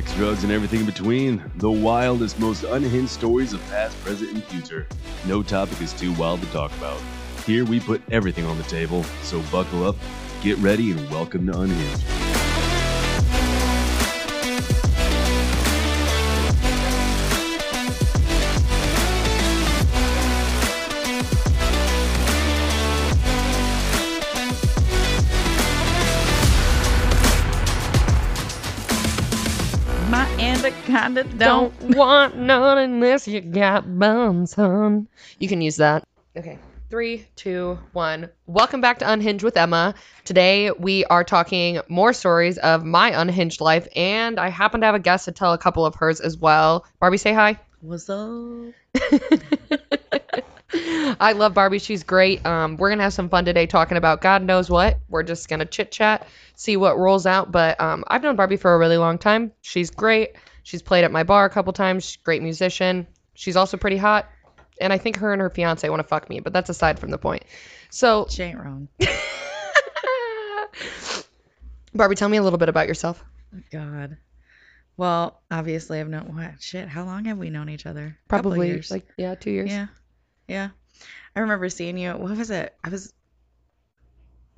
sex, drugs, and everything in between. The wildest, most unhinged stories of past, present, and future. No topic is too wild to talk about. Here we put everything on the table, so buckle up, get ready, and welcome to Unhinged. Anaconda don't want none unless you got buns, hun. You can use that. Okay. Three, two, one. Welcome back to Unhinged with Emma. Today we are talking more stories of my unhinged life, and I happen to have a guest to tell a couple of hers as well. Barbie, say hi. What's up? I love Barbie. She's great. Um, we're gonna have some fun today talking about God knows what. We're just gonna chit chat, see what rolls out. But um, I've known Barbie for a really long time. She's great. She's played at my bar a couple times. She's a great musician. She's also pretty hot. And I think her and her fiance want to fuck me, but that's aside from the point. So, She ain't wrong. Barbie, tell me a little bit about yourself. Oh, God. Well, obviously I've known what shit. How long have we known each other? Probably years. like yeah, two years. yeah, yeah. I remember seeing you. What was it? I was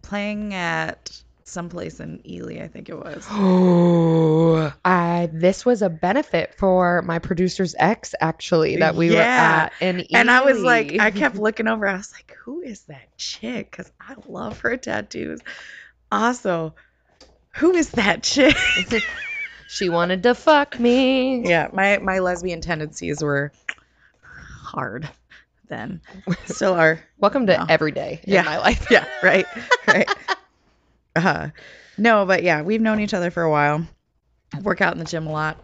playing at some place in Ely, I think it was. Oh, uh, I this was a benefit for my producer's ex actually that we were at in And I was like, I kept looking over. I was like, who is that chick? Because I love her tattoos. Also, who is that chick? she wanted to fuck me. yeah, my my lesbian tendencies were hard then. Still are. Welcome to No. every day Yeah. in my life. Yeah, right. Right. Uh no, but yeah, we've known each other for a while. Work out in the gym a lot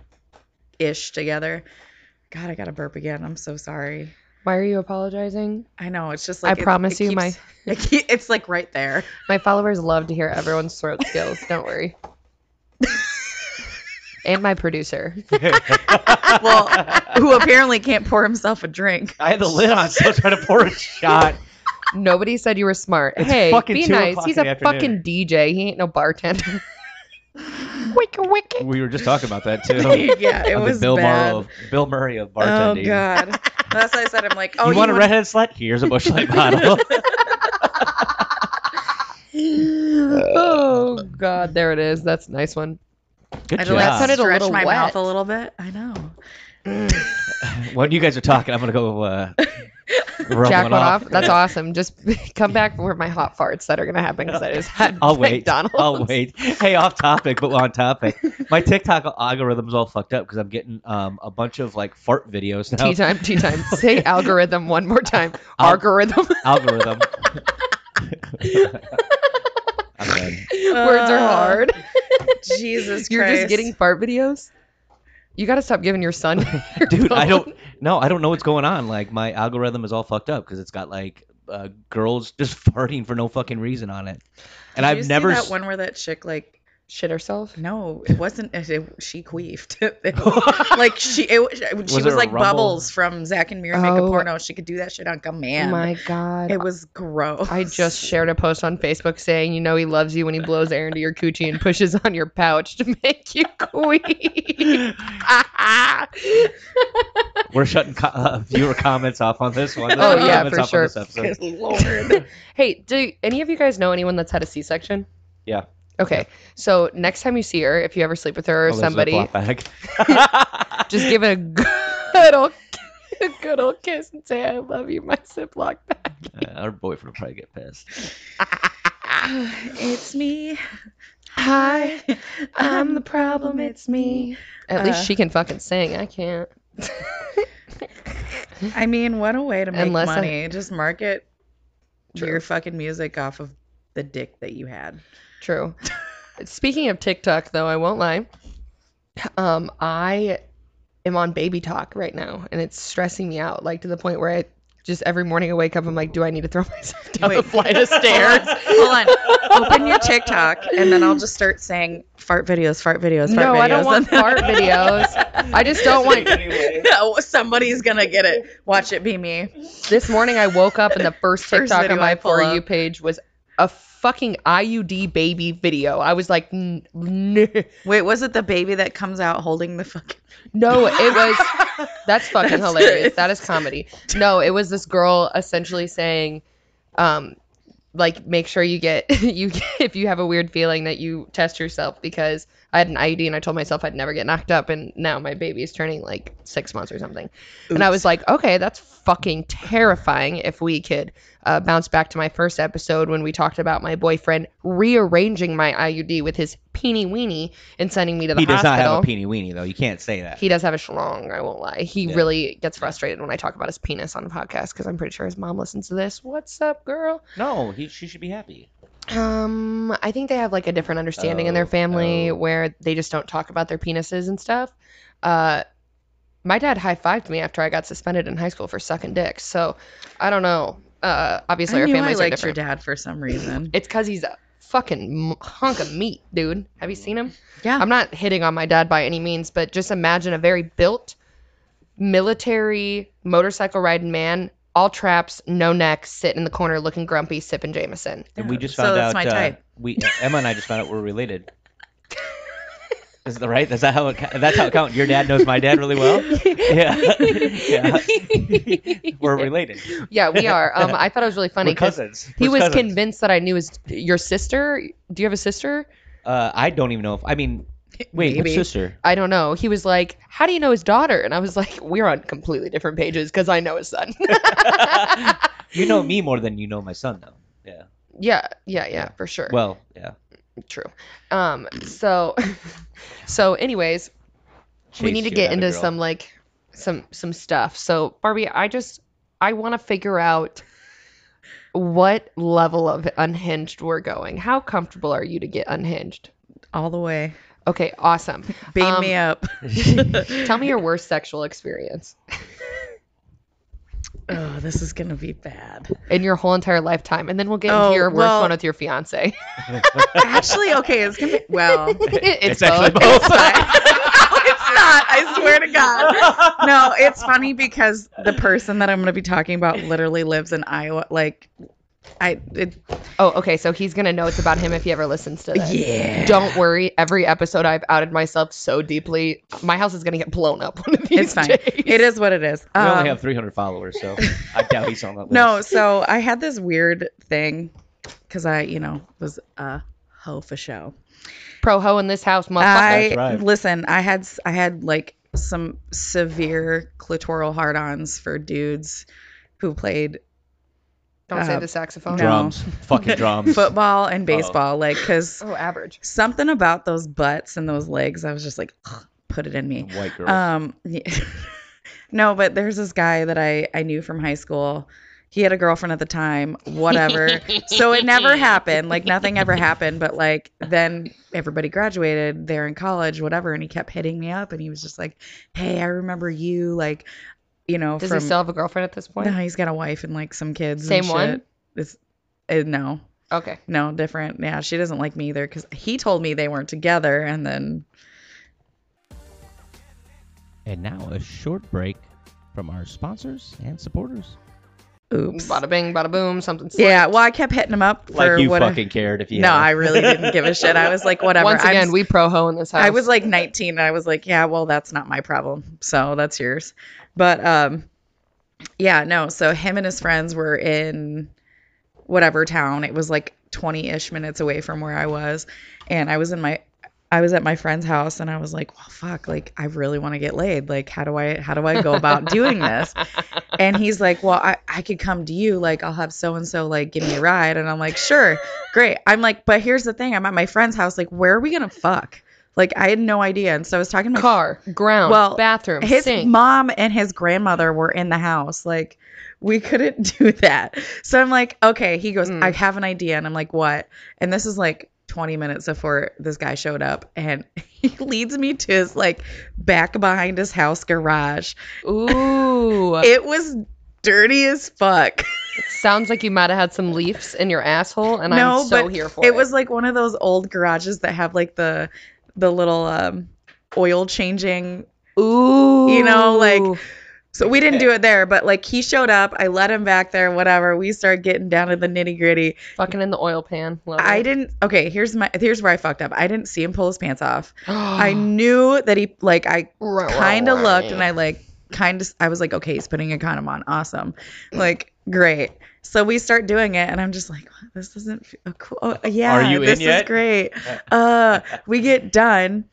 ish together. God, I got to burp again. I'm so sorry. Why are you apologizing? I know it's just I like it- promise it you, my it keep- it's like right there. my followers love to hear everyone's throat skills. Don't worry. and my producer. Well, who apparently can't pour himself a drink. I had the lid on, still trying to pour a shot. Nobody said you were smart. It's hey, fucking be 2 nice. o'clock He's in a afternoon. fucking DJ. He ain't no bartender. wicked, wicked. We were just talking about that too. yeah, it Of was the Bill bad. Murray of Bill Murray of Oh bartending. God, that's why I said I'm like, oh, you want a would- redheaded slut? Here's a Busch Light bottle. oh God, there it is. That's a nice one. Good I job. had That sounded a stretch little my wet. mouth a little bit. I know. when you guys are talking, I'm gonna go uh, roll Jack one one off. off. That's awesome. Just come back for my hot farts that are gonna happen because I just had I'll wait. McDonald's. I'll wait. Hey, off topic, but on topic. My TikTok algorithm's all fucked up because I'm getting um, a bunch of like fart videos now. Tea time, tea time. Say algorithm one more time. Al- algorithm. Algorithm. I'm done. Words are Uh, hard. Jesus You're Christ. just getting fart videos. You gotta stop giving your son. your dude i don't no i don't know what's going on like my algorithm is all fucked up because it's got like uh, girls just farting for no fucking reason on it and Did i've you see never that s- one where that chick like shit herself. no it wasn't it, it- she queefed like she it, she Was was, it like bubbles from Zach and Miri make a Oh. porno she could do that shit on command Oh my god. it was gross I just shared a post on Facebook saying, you know, he loves you when he blows air into your coochie and pushes on your pouch to make you queef. we're shutting co- uh, viewer comments off on this one. Viewer yeah, comments for off on sure. this episode. Good lord hey, do any of you guys know anyone that's had a C-section? Yeah. Okay, so next time you see her, if you ever sleep with her or Oh, somebody, bag. just give it a good old, a good old kiss and say, "I love you, my Ziploc bag." Uh, our boyfriend will probably get pissed it's me Hi, I'm the problem. It's me. At least Uh, she can fucking sing. I can't. I mean what a way to make Unless I- money just market True. your fucking music off of the dick that you had True. Speaking of TikTok, though, I won't lie. Um, I am on baby talk right now, and it's stressing me out, like to the point where I just every morning I wake up, I'm like, do I need to throw myself down a Wait. flight of stairs? Hold on. Open your TikTok, and then I'll just start saying fart videos, fart videos, fart no, videos. No, I don't want fart videos. I just don't want. No, somebody's gonna get it. Watch it be me. This morning I woke up and the first First TikTok video on my For. You page was a fucking IUD baby video. I was like, "N- n- Wait, was it the baby that comes out holding the fucking? no, it was. That's fucking That's hilarious. it. That is comedy. No, it was this girl essentially saying, um, like make sure you get you get, if you have a weird feeling that you test yourself because I had an IUD and I told myself I'd never get knocked up and now my baby is turning like six months or something. And I was like, okay, that's fucking terrifying. If we could uh, bounce back to my first episode when we talked about my boyfriend rearranging my IUD with his peeny weenie and sending me to the hospital. He does hospital. not have a peeny weenie though. You can't say that. He does have a schlong, I won't lie. He Yeah. really gets frustrated when I talk about his penis on the podcast because I'm pretty sure his mom listens to this. What's up, girl? no, he she should be happy. Um, I think they have like a different understanding in their Oh, family oh. where they just don't talk about their penises and stuff. Uh, my dad high fived me after I got suspended in high school for sucking dicks. So I don't know. Uh, obviously I our I families are liked your dad for some reason. It's because he's a fucking hunk of meat, dude. Have you seen him? Yeah. I'm not hitting on my dad by any means, but just imagine a very built, military motorcycle riding man, all traps, no neck, sitting in the corner looking grumpy, sipping Jameson. And we just So found that's out my uh, type. we Emma and I just found out we're related. Is that right? Is that how it? That's how it counts. Your dad knows my dad really well. Yeah, yeah. we're related. Yeah, we are. Um, I thought it was really funny We're because cousins. he We're was cousins. convinced that I knew his your sister. Do you have a sister? Uh, I don't even know if I mean. Wait, which Maybe. sister? I don't know. He was like, "How do you know his daughter?" And I was like, "We're on completely different pages because I know his son." You know me more than you know my son, though. Yeah. yeah, yeah, yeah, for sure. Well, yeah. True. Um. So, so, anyways, we need to get into girl. some like some some stuff. So, Barbie, I just I want to figure out what level of unhinged we're going. How comfortable are you to get unhinged? All the way. Okay, awesome. Beam Um, me up. Tell me your worst sexual experience Oh, this is gonna be bad. in your whole entire lifetime, and then we'll get Oh, into your worst well- one with your fiance. Actually, okay, it's gonna be well. it's, It's actually both. both. no, it's not. I swear to God. No, it's funny because the person that I'm gonna be talking about literally lives in Iowa. Like, I it, Oh, okay. So he's gonna know it's about him if he ever listens to this. yeah. Don't worry. Every episode I've outed myself so deeply, my house is gonna get blown up one of these It's fine. days. It is what it is. We Um, only have 300 followers, so I doubt he's on that list. No, so I had this weird thing because I, you know, was a hoe for show. Pro ho in this house, motherfucker. I That's right. listen. I had I had like some severe clitoral hard-ons for dudes who played Don't say uh, the saxophone. no. drums, fucking drums. football and baseball. Like, cause Oh, average. something about those butts and those legs, I was just like, put it in me. White girl. Um, yeah. no, but there's this guy that I I knew from high school. He had a girlfriend at the time, whatever. so it never happened. Like nothing ever happened. But like then everybody graduated. They're in college, whatever. And he kept hitting me up, and he was just like, "Hey, I remember you." Like, you know, Does from he still have a girlfriend at this point? no, he's got a wife and like some kids. Same and one? It's uh, no, Okay. no, different. Yeah, she doesn't like me either because he told me they weren't together, and then And now a short break from our sponsors and supporters. oops. Bada bing, bada boom, something. Yeah, well, I kept hitting him up for like you what fucking cared if you. No, had. I really didn't give a shit. I was like, whatever. Once I'm again, we pro ho in this house. I was like 19 and I was like, yeah, well, that's not my problem. So that's yours. But um yeah, no. So him and his friends were in whatever town. It was like 20-ish minutes away from where I was, and I was in my I was at my friend's house and I was like, well, fuck, like I really want to get laid. Like how do I how do I go about doing this? And he's like, well, I, I could come to you. Like, I'll have so and so like give me a ride. And I'm like, sure, great. I'm like, but here's the thing. I'm at my friend's house. Like, where are we gonna fuck? Like, I had no idea. And so I was talking to my car, ground, Well, bathroom, his sink. mom and his grandmother were in the house. Like, we couldn't do that. So I'm like, okay. He goes, Mm. I have an idea. And I'm like, what? And this is like 20 minutes before this guy showed up. And he leads me to his like back behind his house garage. Ooh. It was dirty as fuck. Sounds like you might have had some leaves in your asshole, and no, I'm so here for it it. was like one of those old garages that have like the the little um oil changing Ooh. you know, like- So we didn't do it there, but like he showed up. I let him back there, whatever. We started getting down to the nitty gritty. Fucking in the oil pan. Love I it. didn't. Okay, here's my. Here's where I fucked up. I didn't see him pull his pants off. I knew that he like I kind of looked and I like kind of I was like, okay, he's putting a condom on. Awesome. Like, great. So we start doing it and I'm just like, this isn't cool. Oh, yeah, Are you in this yet? is great. Uh, we get done.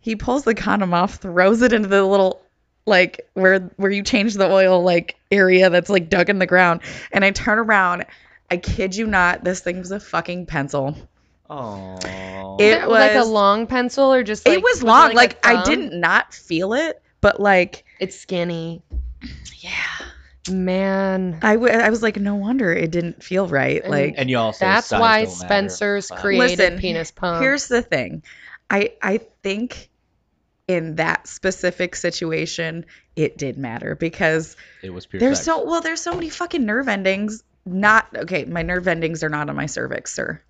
He pulls the condom off, throws it into the little like where where you change the oil like area that's like dug in the ground. And I turn around. I kid you not, this thing was a fucking pencil. Oh. It was like a long pencil or just like it was it long. a Like, I didn't not feel it, but like It's skinny. yeah. Man. I, w- I was like, no wonder it didn't feel right. And Like, And you also That's why don't matter. Spencer's Fine. created Listen, penis pump. here's the thing. I I think in that specific situation, it did matter because It was pure there's sex. so well, there's so many fucking nerve endings. Not okay. My nerve endings are not on my cervix, sir.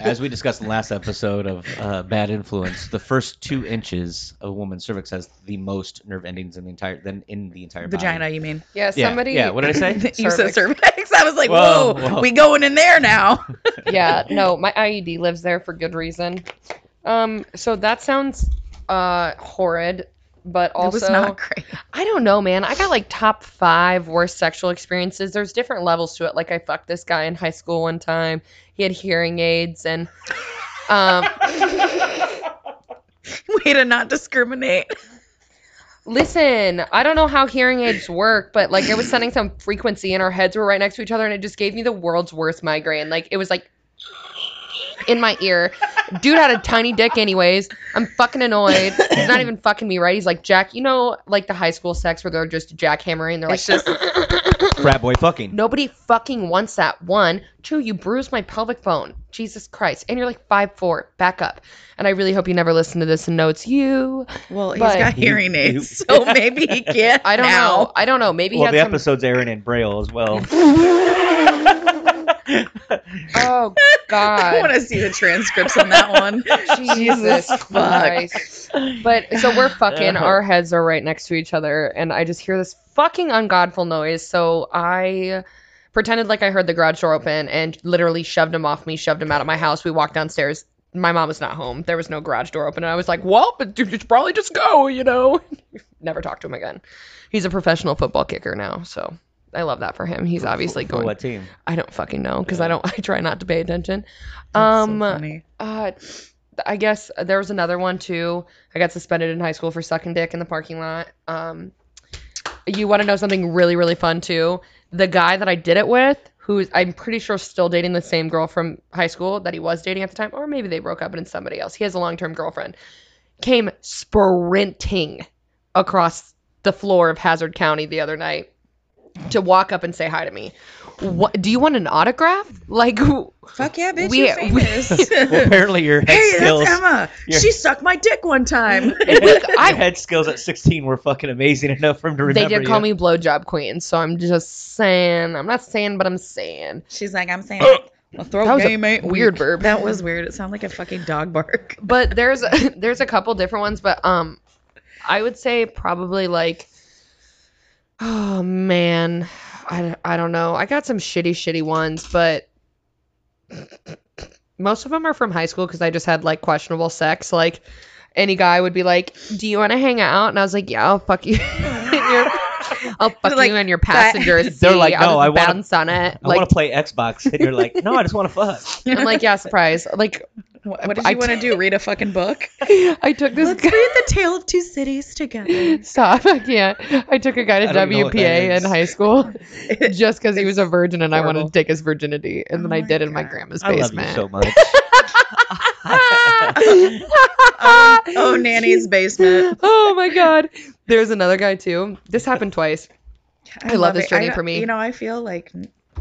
As we discussed in the last episode of uh, Bad Influence, the first two inches of a woman's cervix has the most nerve endings in the entire than in the entire body. Vagina, you mean? yeah, Yeah, somebody. yeah, what did I say? you said Cervix. cervix. I was like, Whoa, whoa, whoa. we going in there now. yeah, no, my IUD lives there for good reason. Um, so that sounds uh horrid, but it also was not great. I don't know, man. I got like top five worst sexual experiences. There's different levels to it. Like I fucked this guy in high school one time. He had hearing aids and um Way to not discriminate. listen, I don't know how hearing aids work, but like it was sending some frequency and our heads were right next to each other and it just gave me the world's worst migraine. Like it was like in my ear. Dude had a tiny dick anyways. I'm fucking annoyed. He's not even fucking me right. He's like, Jack, you know, like the high school sex where they're just jackhammering. They're like, It's just Frat boy fucking. Nobody fucking wants that. One, two, you bruised my pelvic bone. Jesus Christ. And you're like five four. Back up. And I really hope you never listen to this and know it's you. well, he's But- got hearing hering you- aids, so maybe he can't. I don't now. know. I don't know. Maybe he Well, had the some. episode's airing in Braille as well. Oh God! I want to see the transcripts on that one. Jesus. Christ. But so we're fucking. Our heads are right next to each other, and I just hear this fucking ungodful noise. So I pretended like I heard the garage door open and literally shoved him off me, shoved him out of my house. We walked downstairs. My mom was not home. There was no garage door open, and I was like, "Well, but you should probably just go," you know. Never talk to him again. He's a professional football kicker now, so I love that for him. He's obviously For going. what team? I don't fucking know because I don't. I try not to pay attention. That's so um, funny. uh, I guess there was another one too. I got suspended in high school for sucking dick in the parking lot. Um, you want to know something really, really fun too? The guy that I did it with, who's I'm pretty sure still dating the same girl from high school that he was dating at the time, or maybe they broke up and it's somebody else. He has a long term girlfriend. Came sprinting across the floor of Hazard County the other night to walk up and say hi to me. What do you want an autograph? Like Fuck yeah, bitch, we- you're famous. Well, apparently your head hey, skills. that's Emma. You're- She sucked my dick one time. I- your head skills at 16 were fucking amazing enough for him to remember they did call you. me blowjob queen, so I'm just saying. I'm not saying, but I'm saying. She's like, I'm saying, well, throat That was a game ain't weird weak." burp. That was weird. It sounded like a fucking dog bark. But there's there's a couple different ones, but um, I would say probably like, oh man, I, I don't know. I got some shitty shitty ones, but most of them are from high school because I just had like questionable sex. Like any guy would be like, "Do you want to hang out?" And I was like, "Yeah, I'll fuck you." in your- I'll fuck Like, you and your passenger seat. They're like, I'll "No, I wanna- bounce on it. I like, want to play Xbox. And you're like, no, I just want to fuck. I'm like, yeah, surprise. Like, What, what did I you want to do? Read a fucking book? I took this Let's guy. read the tale of two cities together. Stop! I can't. I took a guy to I don't know what that WPA in high school just because he was a virgin and I wanted to take his virginity, and then Oh I my did in my God. grandma's I love you basement. so much. oh, oh, nanny's basement. oh my god! There's another guy too. This happened twice. I love this it. journey I- for me. You know, I feel like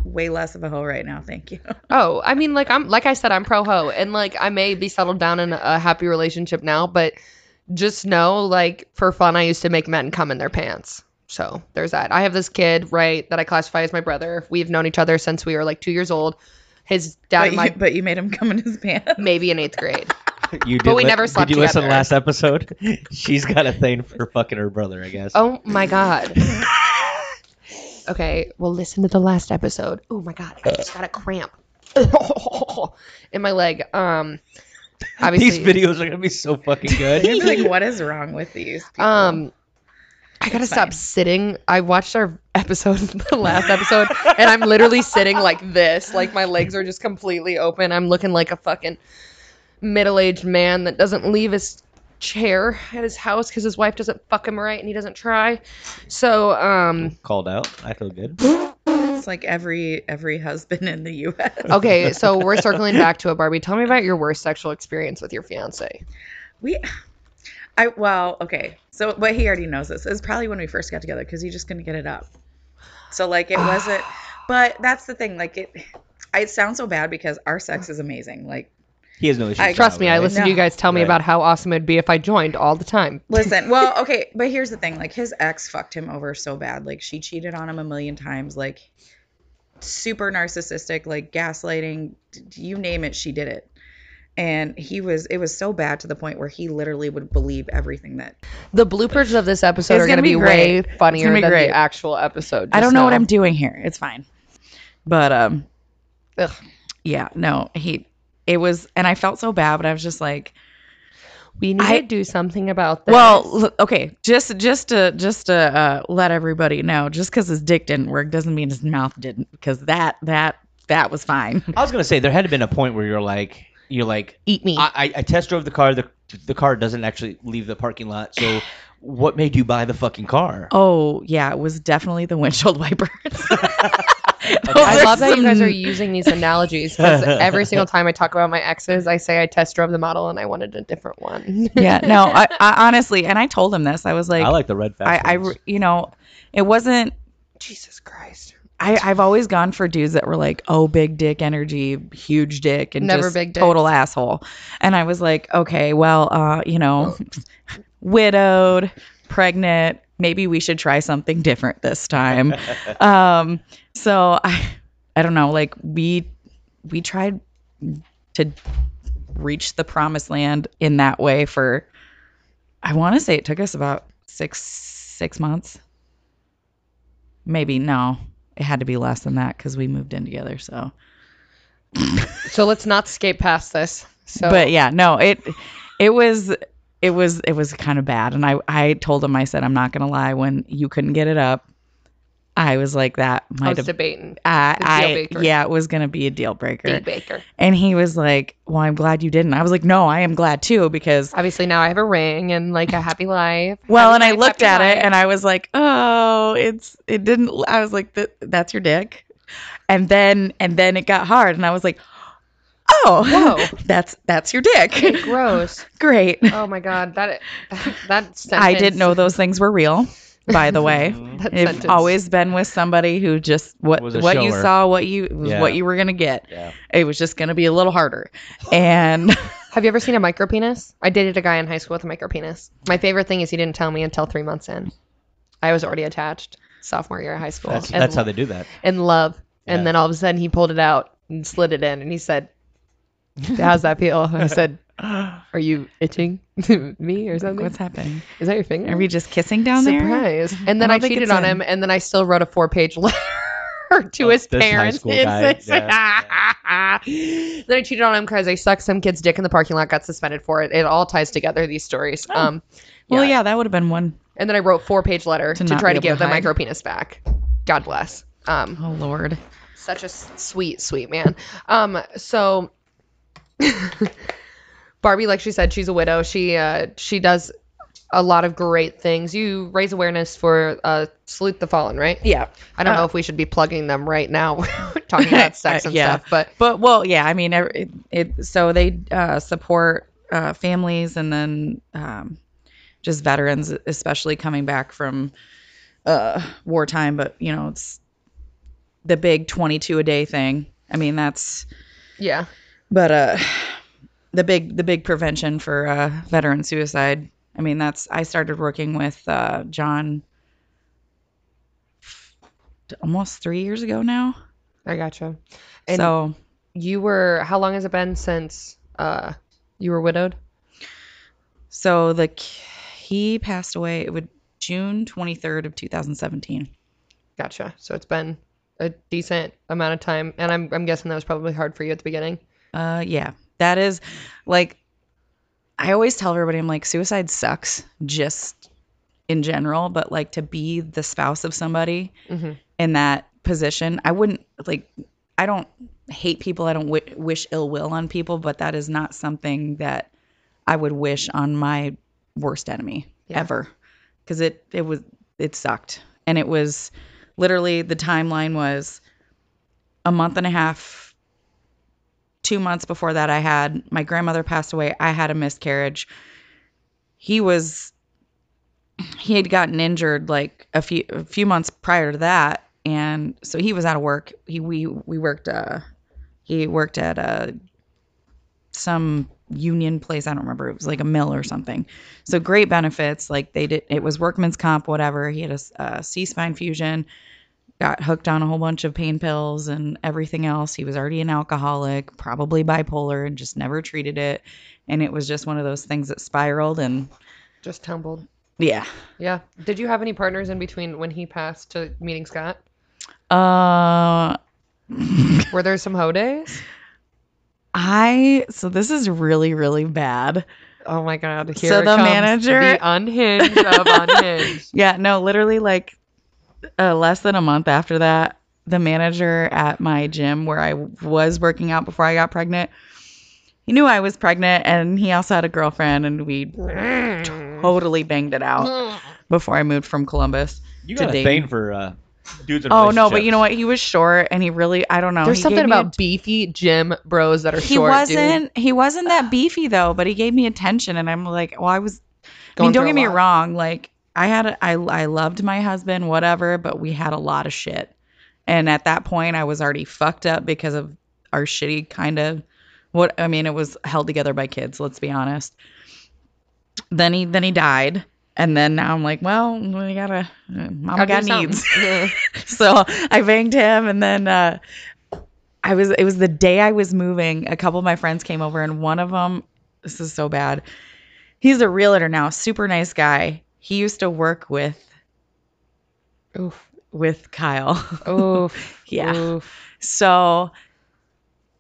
way less of a hoe right now. Thank you. Oh, I mean, like I'm like I said, I'm pro ho, and like I may be settled down in a happy relationship now, but just know, like for fun, I used to make men come in their pants. So there's that. I have this kid, right, that I classify as my brother. We've known each other since we were like two years old. His dad But my you, but you made him come in his pants. maybe in eighth grade. You did But we li- never slept Did you listen to together. last episode? She's got a thing for fucking her brother, I guess. Oh my god. Okay, well listen to the last episode. Oh my god, I just got a cramp in my leg. Um obviously These videos are gonna be so fucking good. You're like, what is wrong with these? People? Um, I gotta It's stop fine. sitting. I watched our episode, the last episode, and I'm literally sitting like this, like my legs are just completely open. I'm looking like a fucking middle-aged man that doesn't leave his chair at his house because his wife doesn't fuck him right and he doesn't try. So, um, Called out. I feel good. it's like every every husband in the U.S. okay, so we're circling back to it, Barbie. Tell me about your worst sexual experience with your fiance. We, I well, okay. So, but he already knows this. It's probably when we first got together because he just couldn't get it up. So like it wasn't. But that's the thing. Like it, it sounds so bad because our sex is amazing. Like He has no issues. I- Trust me, I right? listen to you guys tell me Right. about how awesome it'd be if I joined all the time. Listen, well, okay, but here's the thing. Like his ex fucked him over so bad. Like she cheated on him a million times. Like super narcissistic, like gaslighting, you name it, she did it. And he was it was so bad to the point where he literally would believe everything that The bloopers of this episode It's are going gonna be, be way funnier be than great. the actual episode. I don't know what. I'm doing here. It's fine. But um Ugh. yeah, no, he it was and I felt so bad, but I was just like We need I- to do something about this. Well, okay, just just to just to uh, let everybody know, just because his dick didn't work doesn't mean his mouth didn't, because that that that was fine. I was gonna say there had to been a point where you're like, you're like, eat me. I, I, I test drove the car. The the car doesn't actually leave the parking lot. So, what made you buy the fucking car? Oh yeah, it was definitely the windshield wipers. Those I love that you guys are using these analogies because every single time I talk about my exes, I say I test drove the model and I wanted a different one. yeah, no, I, I honestly, and I told him this. I was like, I like the red I. I, you know, it wasn't. Jesus Christ. I, I've always gone for dudes that were like, oh, big dick energy, huge dick, and Never just big dicks. total asshole. And I was like, okay, well, uh, you know, widowed, pregnant. Maybe we should try something different this time. um, so I, I don't know. Like we, we tried to reach the promised land in that way for. I want to say it took us about six six months. Maybe no, it had to be less than that because we moved in together. So, So let's not skate past this. So, but yeah, no, it it was it was it was kind of bad, and I I told him I said I'm not gonna lie when you couldn't get it up, I was like that I might was have. debating. Deal I yeah, it was gonna be a deal breaker, Big Baker. and he was like, "Well, I'm glad you didn't." I was like, "No, I am glad too because Obviously, now I have a ring and like a happy life. Well, Happy and I looked at it and I was like, "Oh, it's it didn't." I was like, "Th- "That's your dick," and then and then it got hard, and I was like, "Oh, Whoa. that's that's your dick." gross. Great. Oh my god, that that sentence. I didn't know those things were real. By the way, That I've sentence. always been with somebody who just what Was a what you saw, what you Yeah. what you were gonna get. Yeah. It was just gonna be a little harder, and Have you ever seen a micro penis? I dated a guy in high school with a micro penis. My favorite thing is he didn't tell me until three months in. I was already attached sophomore year of high school. That's and that's how they do that. in love. And then all of a sudden he pulled it out and slid it in and he said, How's that feel? I said, Are you itching me or something? what's happening? Is that your finger? Are we just kissing down there? Surprise. And then I I, cheated it's on in. him and then I still wrote a four page letter to Oh, his this high parents. school and guy, said- then I cheated on him because I sucked some kid's dick in the parking lot, got suspended for it. It all ties together, these stories. Um, Well, yeah, that would have been one. And then I wrote four page letter To to, try to able give the hide. micro penis back. God bless. Um, Oh Lord. such a sweet, sweet man. Um, so Barbie, like she said, she's a widow. She uh, she does a lot of great things. You raise awareness for uh, Salute the Fallen, right? Yeah. I don't Uh, know if we should be plugging them right now, talking about sex and Yeah. stuff, but But well, yeah, I mean, it, it so they uh, support uh, families and then um, just veterans, especially coming back from uh, wartime. But you know, it's the big twenty-two a day thing. I mean, that's yeah, but uh, the big the big prevention for uh, veteran suicide. I mean, that's I started working with uh, John almost three years ago now. I gotcha. And so you were how long has it been since uh You were widowed? So the he passed away. It would June 23rd of 2017. Gotcha. So it's been a decent amount of time. And I'm, I'm guessing that was probably hard for you at the beginning. Uh, yeah, that is like I always tell everybody I'm like suicide sucks just in general, but like to be the spouse of somebody Mm-hmm. in that position, I wouldn't like. I don't hate people. I don't w- wish ill will on people, but that is not something that I would wish on my worst enemy Yeah. ever, because it it was it sucked, and it was literally the timeline was a month and a half two months before that i had my grandmother passed away i had a miscarriage. He was he had gotten injured like a few a few months prior to that. And so he was out of work. He we we worked uh he worked at a some union place. I don't remember. It was like a mill or something. So great benefits. Like they did it was workman's comp whatever. He had a, a c-spine fusion got hooked on a whole bunch of pain pills and everything else he was already an alcoholic probably bipolar and just never treated it and it was just one of those things that spiraled and Just tumbled. yeah Yeah. Did you have any partners in between when he passed to meeting Scott? uh Were there some hoe days? i so this is really really bad Oh my God. Here So the comes, manager- The unhinged of unhinged. Yeah, no, literally like uh, less than a month after that, the manager at my gym where I was working out before I got pregnant, he knew I was pregnant and he also had a girlfriend and we totally banged it out before I moved from Columbus. You to got a Dayton. thing for uh, dudes in Oh no, but you know what? He was short and he really I don't know. There's he something gave me a- about beefy gym bros that are he short. wasn't he wasn't that beefy though, but he gave me attention and I'm like, well, I was I mean, don't get me lot. wrong. Like I had, a, I, I loved my husband, whatever, but we had a lot of shit. And at that point, I was already fucked up because of our shitty kind of what I mean. It was held together by kids. Let's be honest. Then he, then he died, and then now I'm like, well, we gotta, uh, mama got needs. So I banged him, and then uh, I was. It was the day I was moving. A couple of my friends came over, and one of them. This is so bad. He's a realtor now, super nice guy. He used to work with Oof. with Kyle. Oof. yeah. Oof. So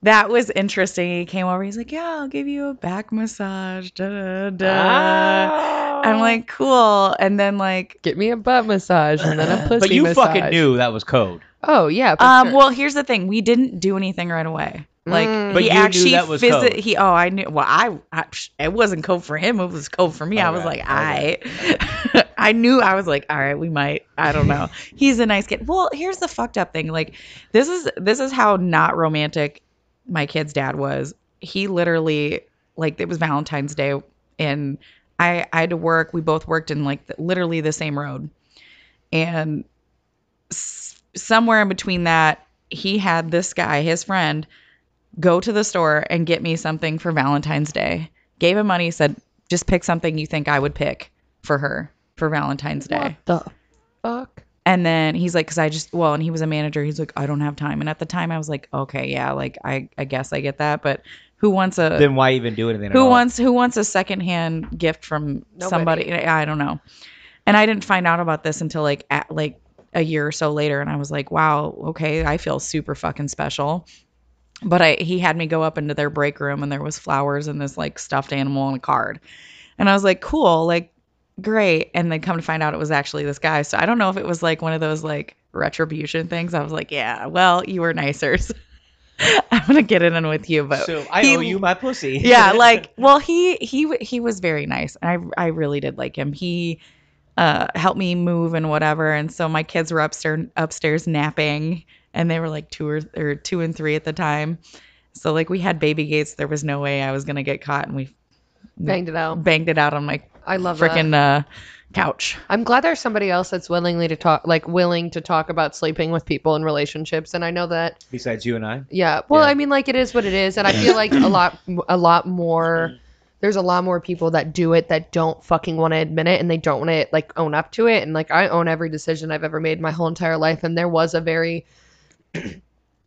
that was interesting. He came over. He's like, "Yeah, I'll give you a back massage." Da, da, da. Ah. I'm like, "Cool." And then like, get me a butt massage and then a pussy but you massage. fucking knew that was code. Oh yeah. Um, sure. well, here's the thing: we didn't do anything right away. Like, Mm. But he you knew actually that was visit. code. He, oh, I knew. Well, I, I, it wasn't code for him. It was code for me. I was like, I, I knew. I was like, all right, we might. I don't know. He's a nice kid. Well, here's the fucked up thing. Like, this is this is how not romantic my kid's dad was. He literally, like, it was Valentine's Day, and I, I had to work. We both worked in like the, literally the same road, and s- somewhere in between that, he had this guy, his friend, go to the store and get me something for Valentine's Day. Gave him money, said, just pick something you think I would pick for her for Valentine's Day. what the fuck? And then he's like, because I just, well, and he was a manager. He's like, I don't have time. And at the time, I was like, okay, yeah, like I, I guess I get that. But who wants a, Then why even do anything? at who all? wants, who wants a secondhand gift from Nobody. somebody? I don't know. And I didn't find out about this until like at like a year or so later. And I was like, wow, okay, I feel super fucking special. But I, he had me go up into their break room and there was flowers and this like stuffed animal and a card. And I was like, cool, like great. And then come to find out it was actually this guy. So I don't know if it was like one of those like retribution things. I was like, yeah, well, you were nicer. So I'm gonna get in with you, but So I he- owe you my pussy. yeah, like well, he he he was very nice. And I I really did like him. He uh helped me move and whatever. And so my kids were upstairs upstairs napping, and they were like two or or two and three at the time. So like we had baby gates. There was no way I was gonna get caught, and we Banged it out. banged it out on my I love that. freaking uh, couch. I'm glad there's somebody else that's willingly to talk, like willing to talk about sleeping with people in relationships. And I know that, Besides you and I. yeah. Well, Yeah. I mean, like it is what it is, and I feel like a lot, a lot more. There's a lot more people that do it that don't fucking want to admit it, and they don't want to like own up to it. And like I own every decision I've ever made my whole entire life, and there was a very a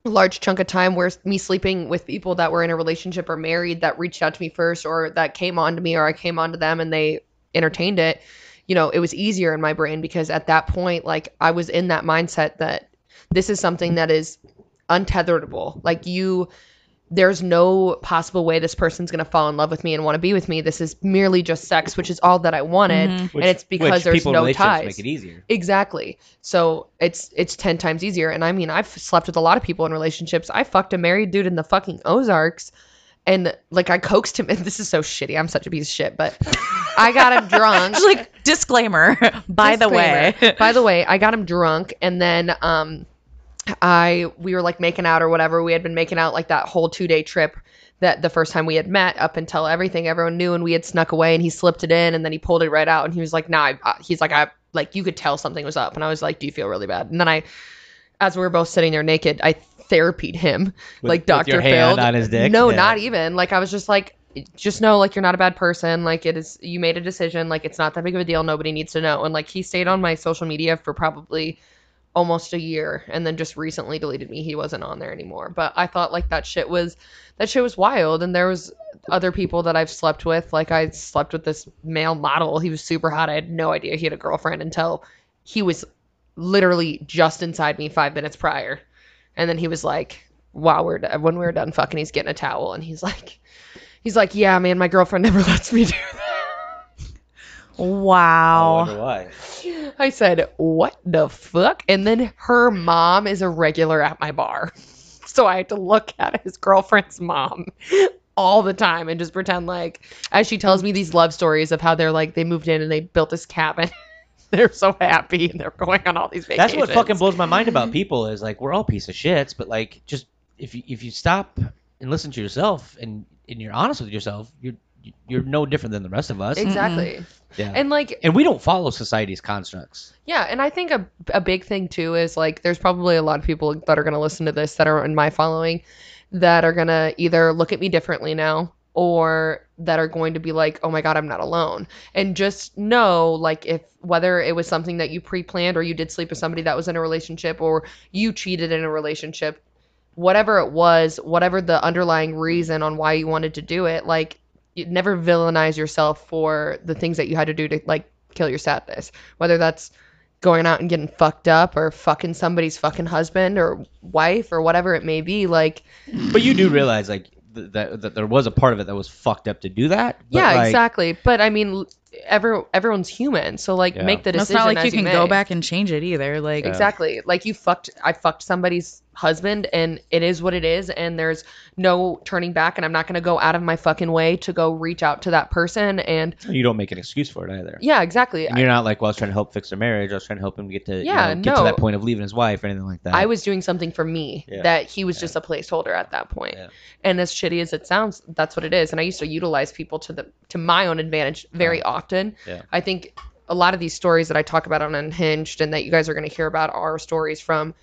large chunk of time where me sleeping with people that were in a relationship or married that reached out to me first or that came on to me or I came on to them and they entertained it, you know, it was easier in my brain because at that point, like I was in that mindset that this is something that is untetherable. Like you, there's no possible way this person's going to fall in love with me and want to be with me. This is merely just sex, which is all that I wanted. Mhm. and it's because which there's no relationships ties. Make it easier. Exactly. So it's it's ten times easier. And I mean, I've slept with a lot of people in relationships. I fucked a married dude in the fucking Ozarks, and like I coaxed him. And this is so shitty. I'm such a piece of shit, but I got him drunk. Like disclaimer. By the way, by the way, I got him drunk, and then um, I we were like making out or whatever. We had been making out like that whole two day trip. That the first time we had met, up until everything everyone knew, and we had snuck away, and he slipped it in, and then he pulled it right out, and he was like, "Nah," I, he's like, "I like you could tell something was up," and I was like, "Do you feel really bad?" And then I, as we were both sitting there naked, I therapied him With- like Doctor Phil. on his dick? No, Yeah. not even. Like I was just like, just know like you're not a bad person. Like it is, you made a decision. Like it's not that big of a deal. Nobody needs to know. And like he stayed on my social media for probably almost a year, and then just recently deleted me. He wasn't on there anymore. But I thought like that shit was that shit was wild. And there was other people that I've slept with. Like I slept with this male model. He was super hot. I had no idea he had a girlfriend until he was literally just inside me five minutes prior. And then he was like, "Wow, we're when we were done fucking, he's getting a towel, and he's like, he's like, yeah, man, my girlfriend never lets me do that." I wow. wonder why. I said, "What the fuck?" And then her mom is a regular at my bar, so I had to look at his girlfriend's mom all the time and just pretend like, as she tells me these love stories of how they're like they moved in and they built this cabin. they're so happy and they're going on all these vacations. That's what fucking blows my mind about people is like we're all piece of shits, but like just if you if you stop and listen to yourself and and you're honest with yourself, you're you're no different than the rest of us. Mm-hmm. exactly. Yeah. And like and we don't follow society's constructs. Yeah, and I think a a big thing too is like there's probably a lot of people that are going to listen to this that are in my following that are going to either look at me differently now or that are going to be like, "Oh my god, I'm not alone." And just know like if whether it was something that you pre-planned or you did sleep with somebody that was in a relationship or you cheated in a relationship, whatever it was, whatever the underlying reason on why you wanted to do it, like you never villainize yourself for the things that you had to do to like kill your sadness. Whether that's going out and getting fucked up or fucking somebody's fucking husband or wife or whatever it may be, like But you do realize like th- that that there was a part of it that was fucked up to do that. But, yeah, like, exactly. But I mean, every everyone's human, so like Yeah. make the It's decision. It's not like you as can may. go back and change it either. Like Exactly. Like you fucked I fucked somebody's husband and it is what it is and there's no turning back and I'm not going to go out of my fucking way to go reach out to that person and You don't make an excuse for it either. yeah, exactly. And you're not like, well, I was trying to help fix their marriage. I was trying to help him get to, you Yeah, know, get to that point of leaving his wife or anything like that. I was doing something for me Yeah. that he was just a placeholder at that point. Yeah. And as shitty as it sounds, that's what it is. And I used to utilize people to the to my own advantage very uh-huh. often. Yeah. I think a lot of these stories that I talk about on Unhinged and that you guys are going to hear about are stories from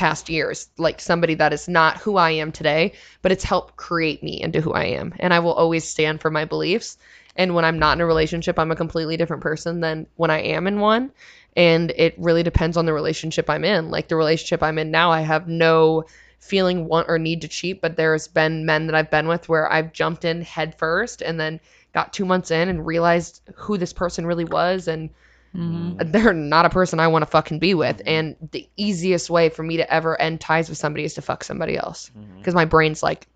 past years, like somebody that is not who I am today, but it's helped create me into who I am. And I will always stand for my beliefs. And when I'm not in a relationship, I'm a completely different person than when I am in one. And it really depends on the relationship I'm in. Like the relationship I'm in now, I have no feeling want or need to cheat, but there's been men that I've been with where I've jumped in head first and then got two months in and realized who this person really was and Mhm. they're not a person I want to fucking be with. Mm-hmm. And the easiest way for me to ever end ties with somebody is to fuck somebody else. Mm-hmm. Because my brain's like,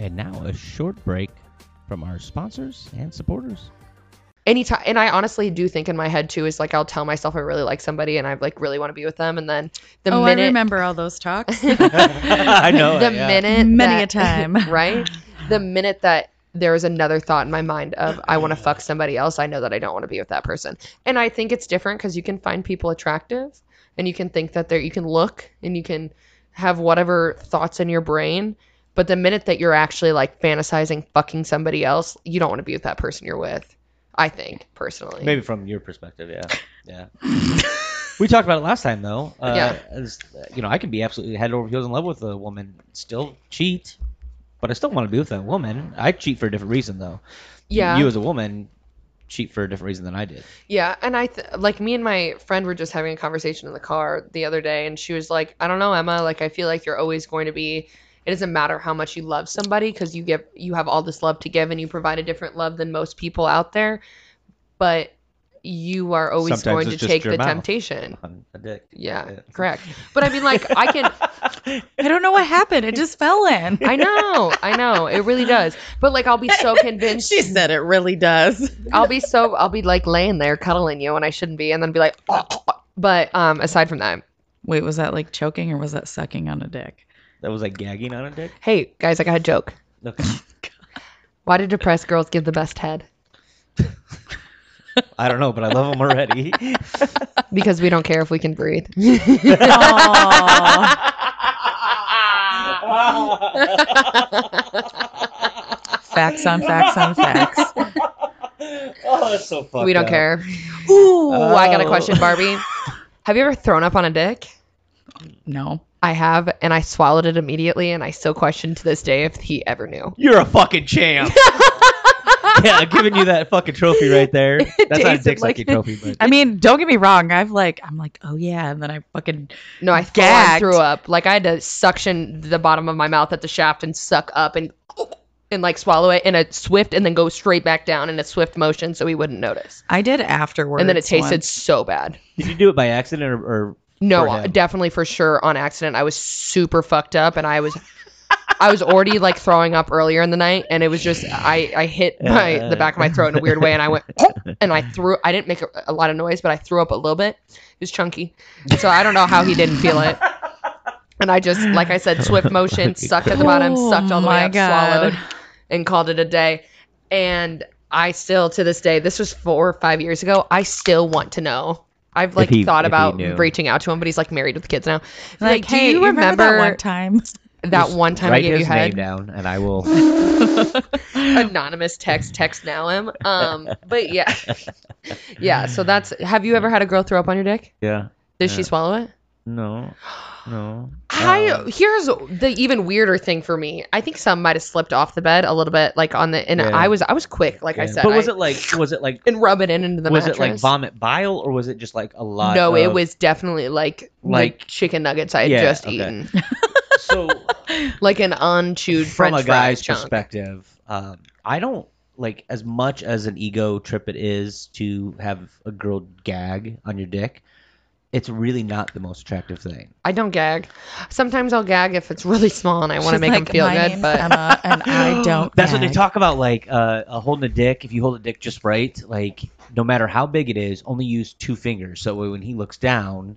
And now a short break from our sponsors and supporters. anytime. And I honestly do think in my head too is like I'll tell myself I really like somebody and I like really want to be with them, and then the oh, minute I remember all those talks. I know. the yeah. minute Many a time. right the minute that there is another thought in my mind of i want to fuck somebody else i know that i don't want to be with that person and i think it's different because you can find people attractive and you can think that they're you can look and you can have whatever thoughts in your brain but the minute that you're actually like fantasizing fucking somebody else you don't want to be with that person you're with i think personally Maybe from your perspective, yeah, yeah. we talked about it last time, though. Uh, Yeah. as, you know, I can be absolutely head over heels in love with a woman, still cheat, but I still want to be with that woman. I cheat for a different reason, though. yeah You as a woman cheat for a different reason than I did. Yeah, and I th- like me and my friend were just having a conversation in the car the other day, and she was like, "I don't know, Emma. Like, I feel like you're always going to be. It doesn't matter how much you love somebody because you give you have all this love to give, and you provide a different love than most people out there. But you are always Sometimes going to take the mouth. temptation. On a dick. Yeah, Yeah. correct. But I mean, like, I can. I don't know what happened. It just fell in. I know, I know, it really does. But like, I'll be so convinced. she said it really does. I'll be so I'll be like laying there cuddling you when I shouldn't be, and then be like, but um, aside from that, Wait, was that like choking or was that sucking on a dick? That was like gagging on a dick. hey guys, I got a joke. Okay. Why do depressed girls give the best head? I don't know, but I love them already. Because we don't care if we can breathe. Facts on facts on facts. oh, that's so fucked we don't up. care. Ooh, oh. I got a Oh. question, Barbie. Have you ever thrown up on a dick? No. I have, and I swallowed it immediately, and I still question to this day if he ever knew. You're a fucking champ. yeah, I'm giving you that fucking trophy right there. That's not a Tasted dick like- sucking trophy, but I mean, don't get me wrong. I've like, I'm like, oh yeah, and then I fucking No, I Gagged. threw up. Like I had to suction the bottom of my mouth at the shaft and suck up and and like swallow it in a swift and then go straight back down in a swift motion so he wouldn't notice. I did afterwards. and then it tasted once. so bad. did you do it by accident or, or No, For definitely for sure on accident. I was super fucked up and I was I was already like throwing up earlier in the night and it was just I I hit my the back of my throat in a weird way and I went and I threw I didn't make a, a lot of noise but I threw up a little bit. It was chunky. So I don't know how he didn't feel it. And I just like I said swift motion sucked at the bottom, Oh sucked all the way oh my up, God. swallowed and called it a day. And I still to this day this was 4 or 5 years ago, I still want to know. I've like he- thought about reaching out to him, but he's like married with kids now. like, do hey, you remember, that one time? That one time I gave his you name head? down and I will. Anonymous text, text now him. Um, but yeah, yeah. So that's. Have you ever had a girl throw up on your dick? yeah. Did she swallow it? No. No. I Um, here's the even weirder thing for me. I think some might have slipped off the bed a little bit, like on the. And Yeah. I was I was quick, like I yeah. said. But was I- it like? Was it like? and rub it in into the was mattress? it like vomit bile or was it just like a lot? No, it of- was definitely like like Like- chicken nuggets I had Yeah, just okay. eaten, So like an unchewed from French a guy's fry chunk. perspective, um, I don't like as much as an ego trip it is to have a girl gag on your dick. It's really not the most attractive thing. I don't gag. Sometimes I'll gag if it's really small and I want to make like, them feel "My good. name's But Emma, and I don't. That's what they gag." talk about, like uh, uh, holding a dick. If you hold a dick just right, like no matter how big it is, only use two fingers. So when he looks down,